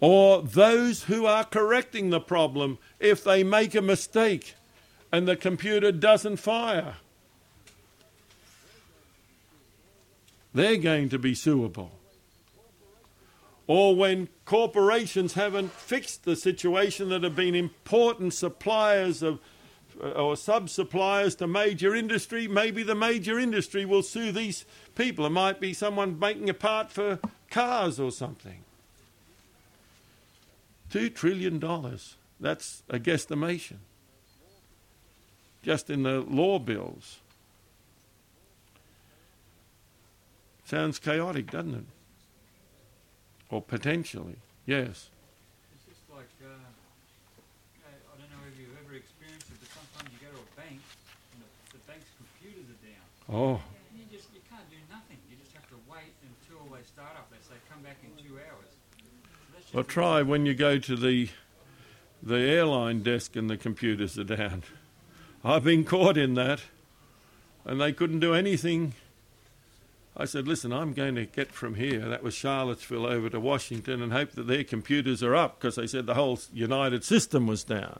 Or those who are correcting the problem if they make a mistake and the computer doesn't fire. They're going to be suable. Or when corporations haven't fixed the situation that have been important suppliers of Uh, or sub suppliers to major industry, maybe the major industry will sue these people. It might be someone making a part for cars or something. Two trillion dollars. That's a guesstimation. Just in the law bills. Sounds chaotic, doesn't it? Or potentially, yes. Oh. You just you can't do nothing. You just have to wait until they start up. They say come back in two hours. So well, try when you go to the the airline desk and the computers are down. I've been caught in that, and they couldn't do anything. I said, "Listen, I'm going to get from here. That was Charlottesville over to Washington, and hope that their computers are up because they said the whole United system was down."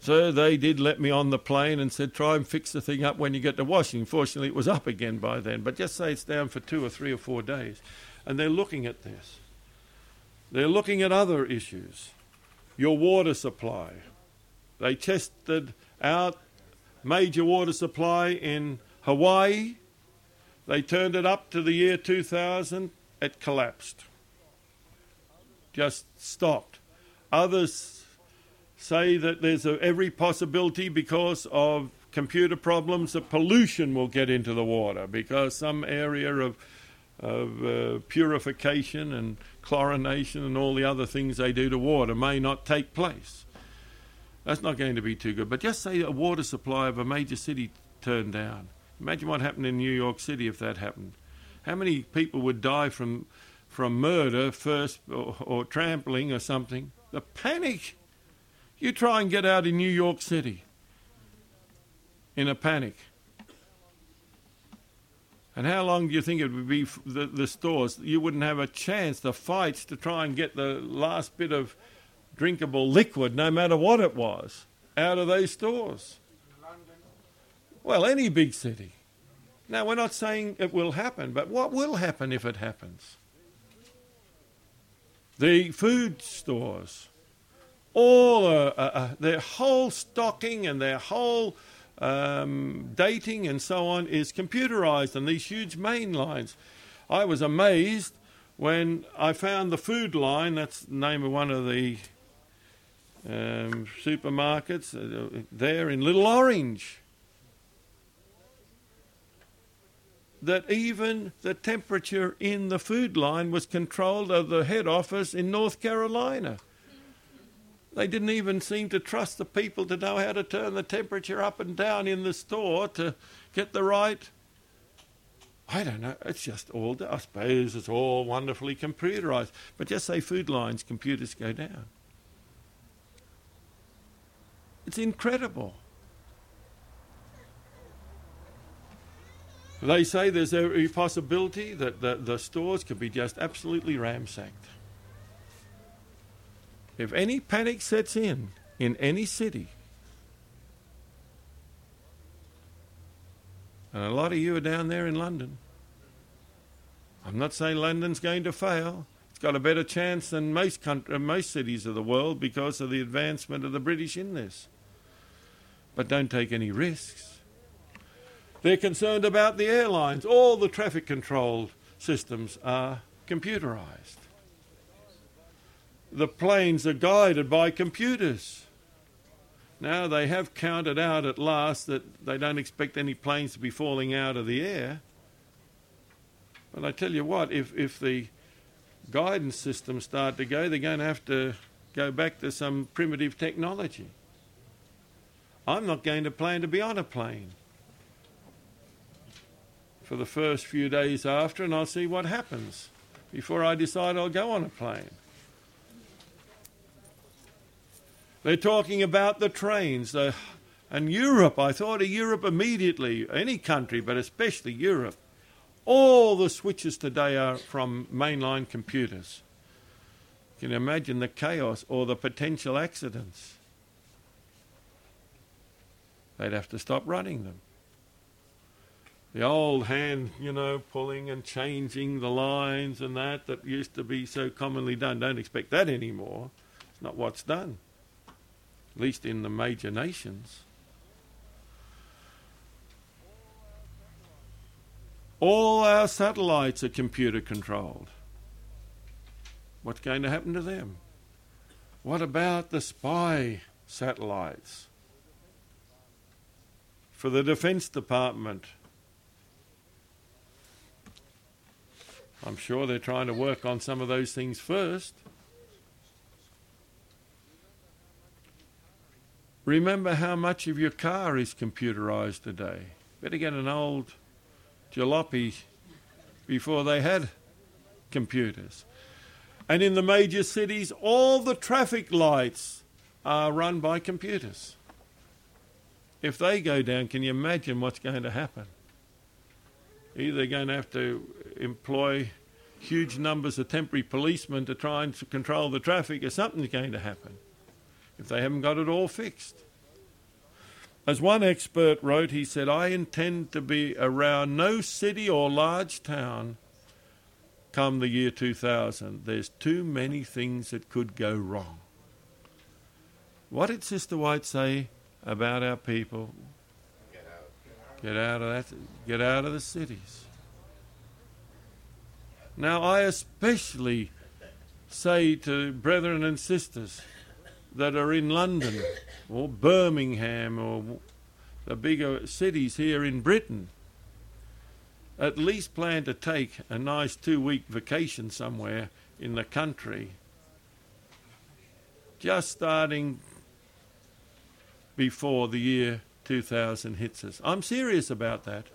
So they did let me on the plane and said, try and fix the thing up when you get to Washington. Fortunately, it was up again by then. But just say it's down for two or three or four days. And they're looking at this. They're looking at other issues. Your water supply. They tested out major water supply in Hawaii. They turned it up to the year 2000. It collapsed. Just stopped. Others say that there's a, every possibility because of computer problems that pollution will get into the water because some area of of uh, purification and chlorination and all the other things they do to water may not take place. That's not going to be too good. But just say a water supply of a major city turned down. Imagine what happened in New York City if that happened. How many people would die from from murder first or, or trampling or something? The panic. You try and get out in New York City in a panic. And how long do you think it would be the, the stores? You wouldn't have a chance, the fights to try and get the last bit of drinkable liquid, no matter what it was, out of those stores. Well, any big city. Now, we're not saying it will happen, but what will happen if it happens? The food stores, all uh, uh, uh their whole stocking and their whole um, dating and so on is computerized and these huge main lines. I was amazed when I found the Food Lion, that's the name of one of the um, supermarkets uh, there in Little Orange. That even the temperature in the Food Lion was controlled of the head office in North Carolina. They didn't even seem to trust the people to know how to turn the temperature up and down in the store to get the right. I don't know. It's just all. I suppose it's all wonderfully computerized. But just say Food Lion's, computers go down. It's incredible. They say there's every possibility that the, the stores could be just absolutely ramsacked. If any panic sets in in any city, and a lot of you are down there in London, I'm not saying London's going to fail. It's got a better chance than most country, most cities of the world because of the advancement of the British in this. But don't take any risks. They're concerned about the airlines. All the traffic control systems are computerized the planes are guided by computers. Now they have counted out at last that they don't expect any planes to be falling out of the air. But I tell you what, if, if the guidance systems start to go, they're going to have to go back to some primitive technology. I'm not going to plan to be on a plane for the first few days after, and I'll see what happens before I decide I'll go on a plane. They're talking about the trains. The, and Europe, I thought of Europe immediately, any country, but especially Europe. All the switches today are from mainline computers. You Can imagine the chaos or the potential accidents? They'd have to stop running them. The old hand, you know, pulling and changing the lines and that that used to be so commonly done. Don't expect that anymore. It's not what's done at least in the major nations. All our satellites are computer controlled. What's going to happen to them? What about the spy satellites? For the Defense Department, I'm sure they're trying to work on some of those things first. Remember how much of your car is computerized today. Better get an old jalopy before they had computers. And in the major cities, all the traffic lights are run by computers. If they go down, can you imagine what's going to happen? Either they're going to have to employ huge numbers of temporary policemen to try and control the traffic, or something's going to happen if they haven't got it all fixed. As one expert wrote, he said, I intend to be around no city or large town come the year 2000. There's too many things that could go wrong. What did Sister White say about our people? Get out. Get out of that. Get out of the cities. Now, I especially say to brethren and sisters, that are in London or Birmingham or the bigger cities here in Britain. at least plan to take a nice two week vacation somewhere in the country, just starting before the year 2000 hits us. I'm serious about that.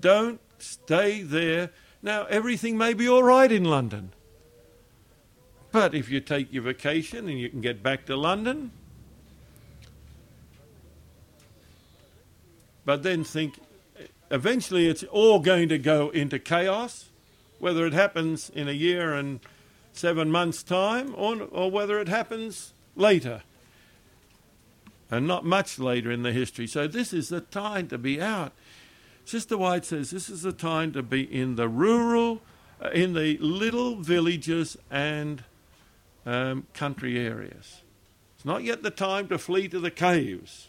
Don't stay there. Now, everything may be all right in London. But if you take your vacation and you can get back to London, but then think eventually it's all going to go into chaos, whether it happens in a year and seven months' time or, or whether it happens later. And not much later in the history. So, this is the time to be out. Sister White says this is the time to be in the rural, uh, in the little villages and um, country areas. It's not yet the time to flee to the caves.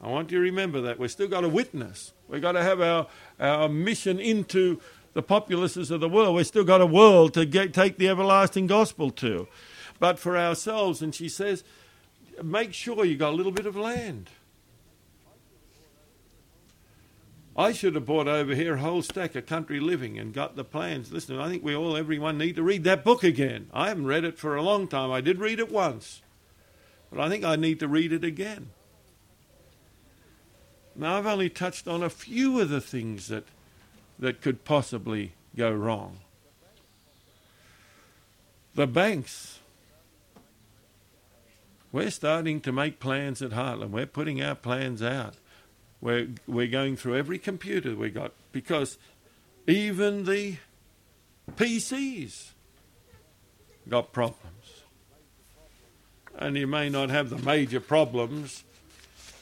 I want you to remember that. We've still got to witness. We've got to have our, our mission into the populaces of the world. We've still got a world to get, take the everlasting gospel to. But for ourselves, and she says, make sure you've got a little bit of land. I should have brought over here a whole stack of country living and got the plans. Listen, I think we all, everyone, need to read that book again. I haven't read it for a long time. I did read it once, but I think I need to read it again. Now, I've only touched on a few of the things that, that could possibly go wrong. The banks. We're starting to make plans at Hartland. We're putting our plans out. We're, we're going through every computer we got because even the PCs got problems. And you may not have the major problems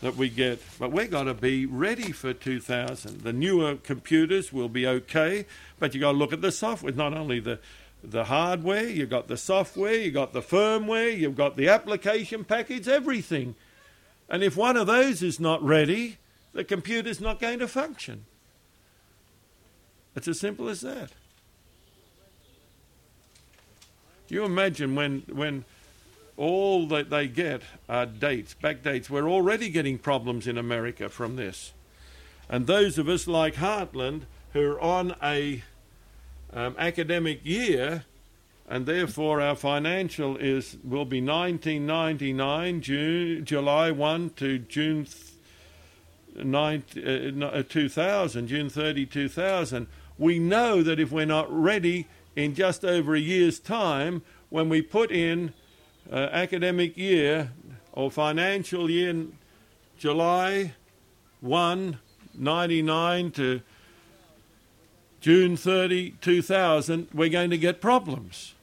that we get, but we've got to be ready for 2000. The newer computers will be okay, but you've got to look at the software, not only the the hardware, you've got the software, you've got the firmware, you've got the application package, everything. And if one of those is not ready, the computer's not going to function. It's as simple as that. You imagine when when all that they get are dates, back dates. We're already getting problems in America from this. And those of us like Hartland who are on a um, academic year, and therefore our financial is will be 1999 June, July 1 to June 30. 19, uh, uh, 2000, June 30, 2000, we know that if we're not ready in just over a year's time, when we put in uh, academic year or financial year July 1, 99 to June 30, 2000, we're going to get problems.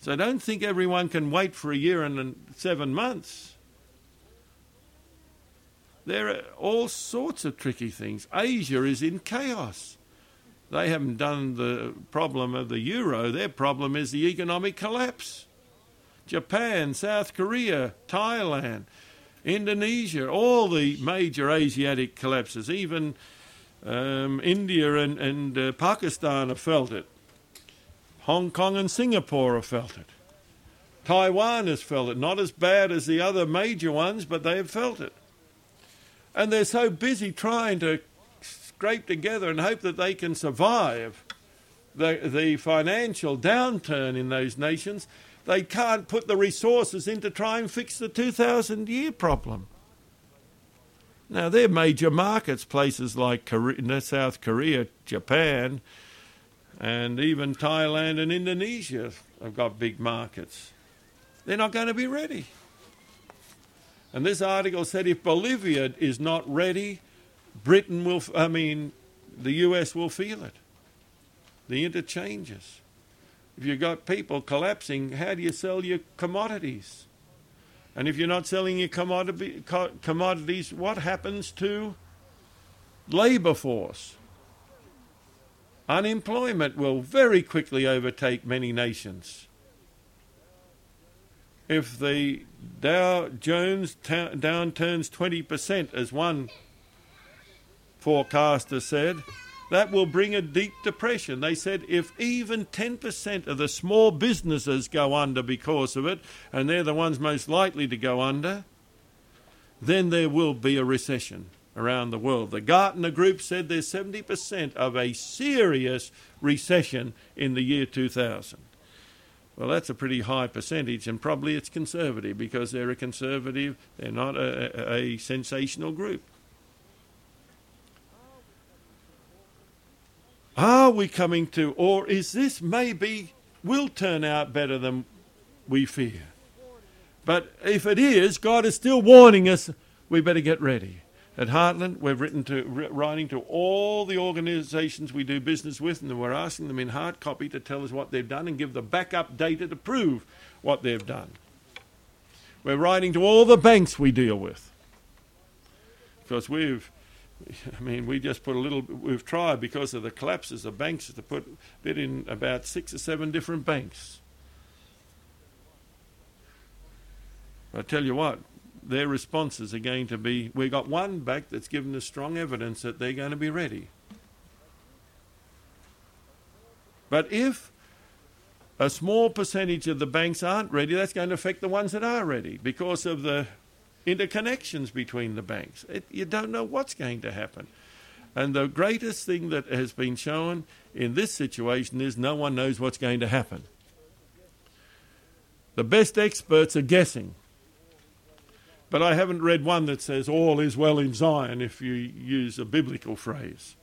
So don't think everyone can wait for a year and seven months. There are all sorts of tricky things. Asia is in chaos. They haven't done the problem of the euro, their problem is the economic collapse. Japan, South Korea, Thailand, Indonesia, all the major Asiatic collapses, even um, India and, and uh, Pakistan have felt it. Hong Kong and Singapore have felt it. Taiwan has felt it. Not as bad as the other major ones, but they have felt it. And they're so busy trying to scrape together and hope that they can survive the, the financial downturn in those nations, they can't put the resources in to try and fix the 2,000 year problem. Now, they're major markets, places like Korea, uh, South Korea, Japan, and even Thailand and Indonesia have got big markets. They're not going to be ready. And this article said if Bolivia is not ready, Britain will, I mean, the US will feel it. The interchanges. If you've got people collapsing, how do you sell your commodities? And if you're not selling your commodity, commodities, what happens to labour force? Unemployment will very quickly overtake many nations if the Dow Jones ta- down turns 20%, as one forecaster said, that will bring a deep depression. They said if even 10% of the small businesses go under because of it, and they're the ones most likely to go under, then there will be a recession. around the world. The Gartner Group said there's 70% of a serious recession in the year 2000. Well, that's a pretty high percentage, and probably it's conservative because they're a conservative, they're not a, a, sensational group. Are we coming to, or is this maybe will turn out better than we fear? But if it is, God is still warning us we better get ready. At Hartland, we've written to, writing to all the organisations we do business with, and we're asking them in hard copy to tell us what they've done and give the backup data to prove what they've done. We're writing to all the banks we deal with because we've, I mean, we just put a little. We've tried because of the collapses of banks to put bid in about six or seven different banks. I tell you what, their responses are going to be we've got one back that's given us strong evidence that they're going to be ready. But if a small percentage of the banks aren't ready, that's going to affect the ones that are ready because of the interconnections between the banks. It, you don't know what's going to happen. And the greatest thing that has been shown in this situation is no one knows what's going to happen. The best experts are guessing. But I haven't read one that says all is well in Zion if you use a biblical phrase.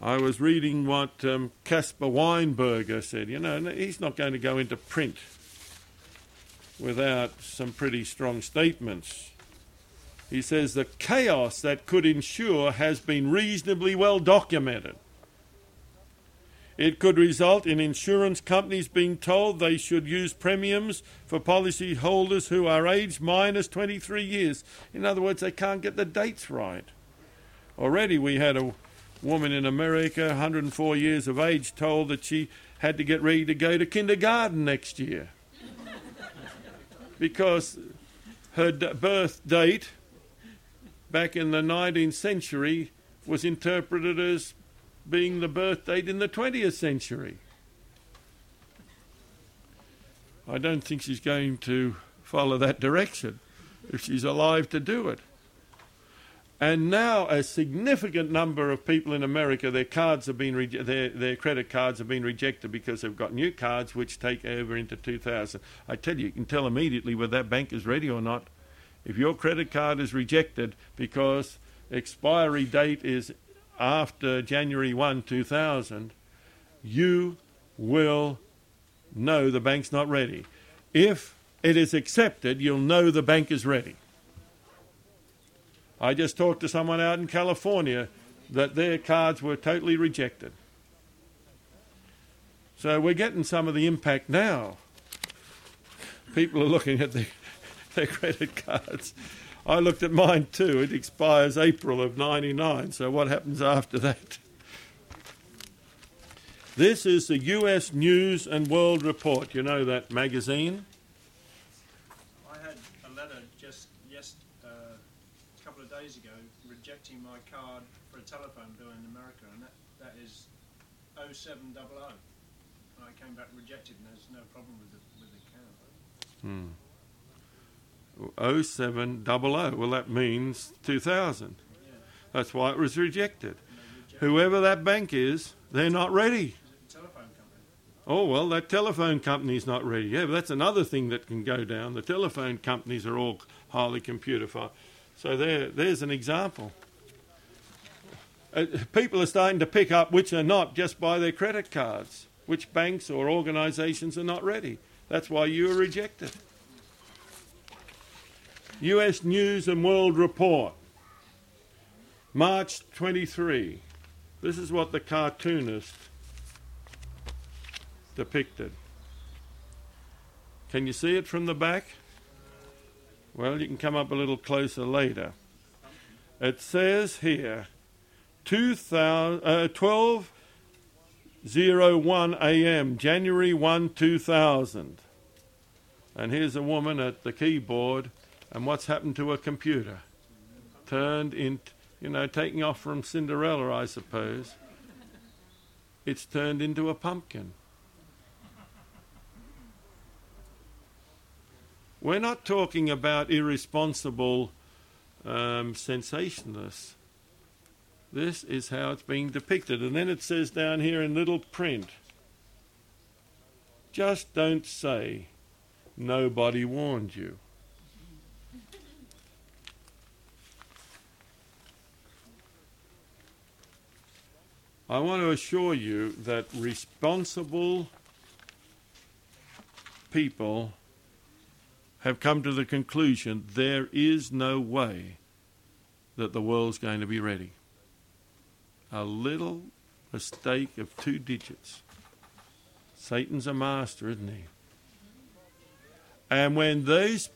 I was reading what um, Weinberger said. You know, he's not going to go into print without some pretty strong statements. He says the chaos that could ensue has been reasonably well documented. It could result in insurance companies being told they should use premiums for policy holders who are aged minus 23 years. In other words, they can't get the dates right. Already, we had a woman in America, 104 years of age, told that she had to get ready to go to kindergarten next year because her birth date back in the 19th century was interpreted as being the birth date in the 20th century. I don't think she's going to follow that direction if she's alive to do it. And now a significant number of people in America, their cards have been their their credit cards have been rejected because they've got new cards which take over into 2000. I tell you, you can tell immediately whether that bank is ready or not. If your credit card is rejected because expiry date is after January 1, 2000, you will know the bank's not ready. If it is accepted, you'll know the bank is ready. I just talked to someone out in California that their cards were totally rejected. So we're getting some of the impact now. People are looking at the, their credit cards I looked at mine too. It expires April of 99. So what happens after that? This is the US News and World Report. You know that magazine? I had a letter just yes, uh, a couple of days ago rejecting my card for a telephone bill in America, and that, that is 0700. And I came back rejected, and there's no problem with the, with the account. Hmm. 0700. Well, that means 2000. That's why it was rejected. Whoever that bank is, they're not ready. Oh, well, that telephone company's not ready. Yeah, but that's another thing that can go down. The telephone companies are all highly computerified. So there, there's an example. Uh, people are starting to pick up which are not just by their credit cards, which banks or organisations are not ready. That's why you were rejected. US News and World Report, March 23. This is what the cartoonist depicted. Can you see it from the back? Well, you can come up a little closer later. It says here 2000, uh, 1201 a.m., January 1, 2000. And here's a woman at the keyboard and what's happened to a computer? Turned in, you know, taking off from Cinderella, I suppose. It's turned into a pumpkin. We're not talking about irresponsible um, sensationalists. This is how it's being depicted. And then it says down here in little print just don't say, nobody warned you. I want to assure you that responsible people have come to the conclusion there is no way that the world's going to be ready. A little mistake of two digits. Satan's a master, isn't he? And when those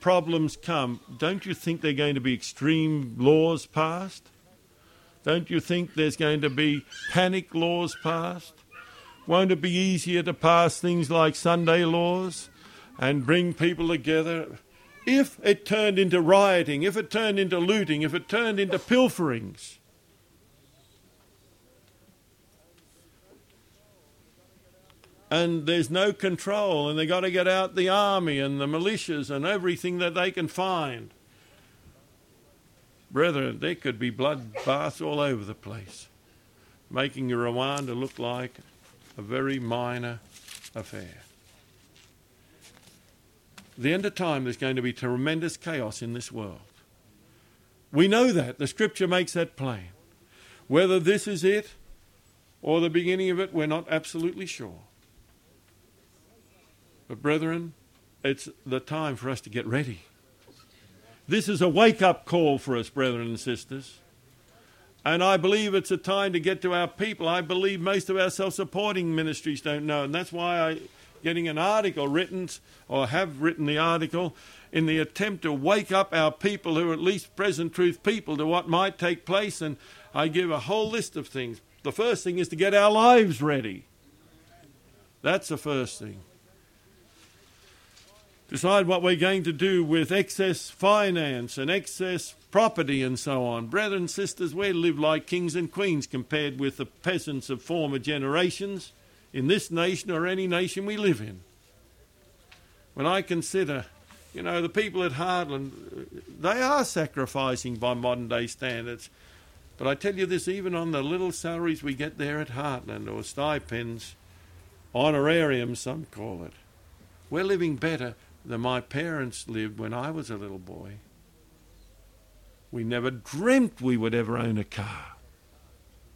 problems come, don't you think they're going to be extreme laws passed? Don't you think there's going to be panic laws passed? Won't it be easier to pass things like Sunday laws and bring people together? If it turned into rioting, if it turned into looting, if it turned into pilferings, and there's no control, and they've got to get out the army and the militias and everything that they can find. Brethren, there could be bloodbaths all over the place, making Rwanda look like a very minor affair. The end of time, there's going to be tremendous chaos in this world. We know that. The scripture makes that plain. Whether this is it or the beginning of it, we're not absolutely sure. But, brethren, it's the time for us to get ready. This is a wake up call for us, brethren and sisters. And I believe it's a time to get to our people. I believe most of our self supporting ministries don't know. And that's why I'm getting an article written or have written the article in the attempt to wake up our people who are at least present truth people to what might take place. And I give a whole list of things. The first thing is to get our lives ready. That's the first thing decide what we're going to do with excess finance and excess property and so on. Brethren and sisters, we live like kings and queens compared with the peasants of former generations in this nation or any nation we live in. When I consider, you know, the people at Hartland, they are sacrificing by modern day standards. But I tell you this, even on the little salaries we get there at Hartland, or stipends, honorariums, some call it, we're living better than my parents lived when I was a little boy. We never dreamt we would ever own a car.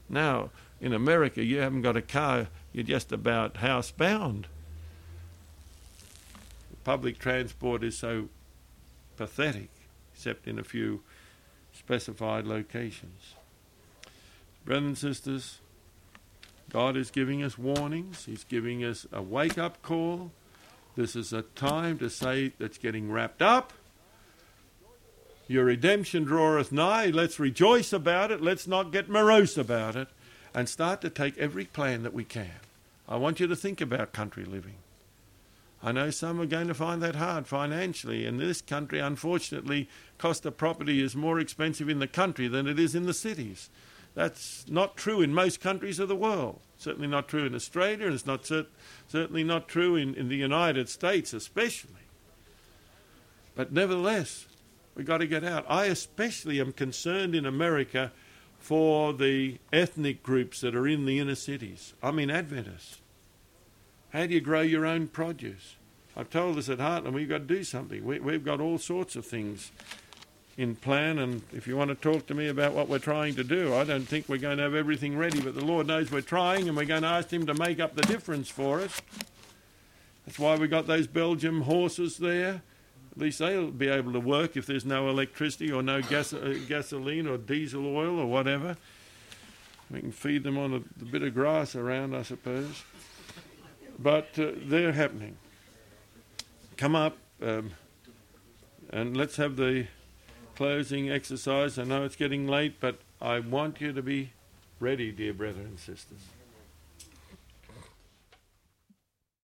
Now, in America, you haven't got a car, you're just about housebound. Public transport is so pathetic, except in a few specified locations. Brothers and sisters, God is giving us warnings, He's giving us a wake up call. This is a time to say that's getting wrapped up. Your redemption draweth nigh. Let's rejoice about it. Let's not get morose about it. And start to take every plan that we can. I want you to think about country living. I know some are going to find that hard financially. In this country, unfortunately, cost of property is more expensive in the country than it is in the cities. That's not true in most countries of the world. Certainly not true in Australia, and it's not cert- certainly not true in, in the United States, especially. But nevertheless, we've got to get out. I especially am concerned in America for the ethnic groups that are in the inner cities. I mean, Adventists. How do you grow your own produce? I've told us at Hartland we've got to do something. We, we've got all sorts of things in plan. And if you want to talk to me about what we're trying to do, I don't think we're going to have everything ready, but the Lord knows we're trying, and we're going to ask Him to make up the difference for us. That's why we got those Belgium horses there. At least they'll be able to work if there's no electricity or no gas, uh, gasoline or diesel oil or whatever. We can feed them on a, a bit of grass around, I suppose. But uh, they're happening. Come up um, and let's have the closing exercise. I know it's getting late, but I want you to be ready, dear brethren and sisters.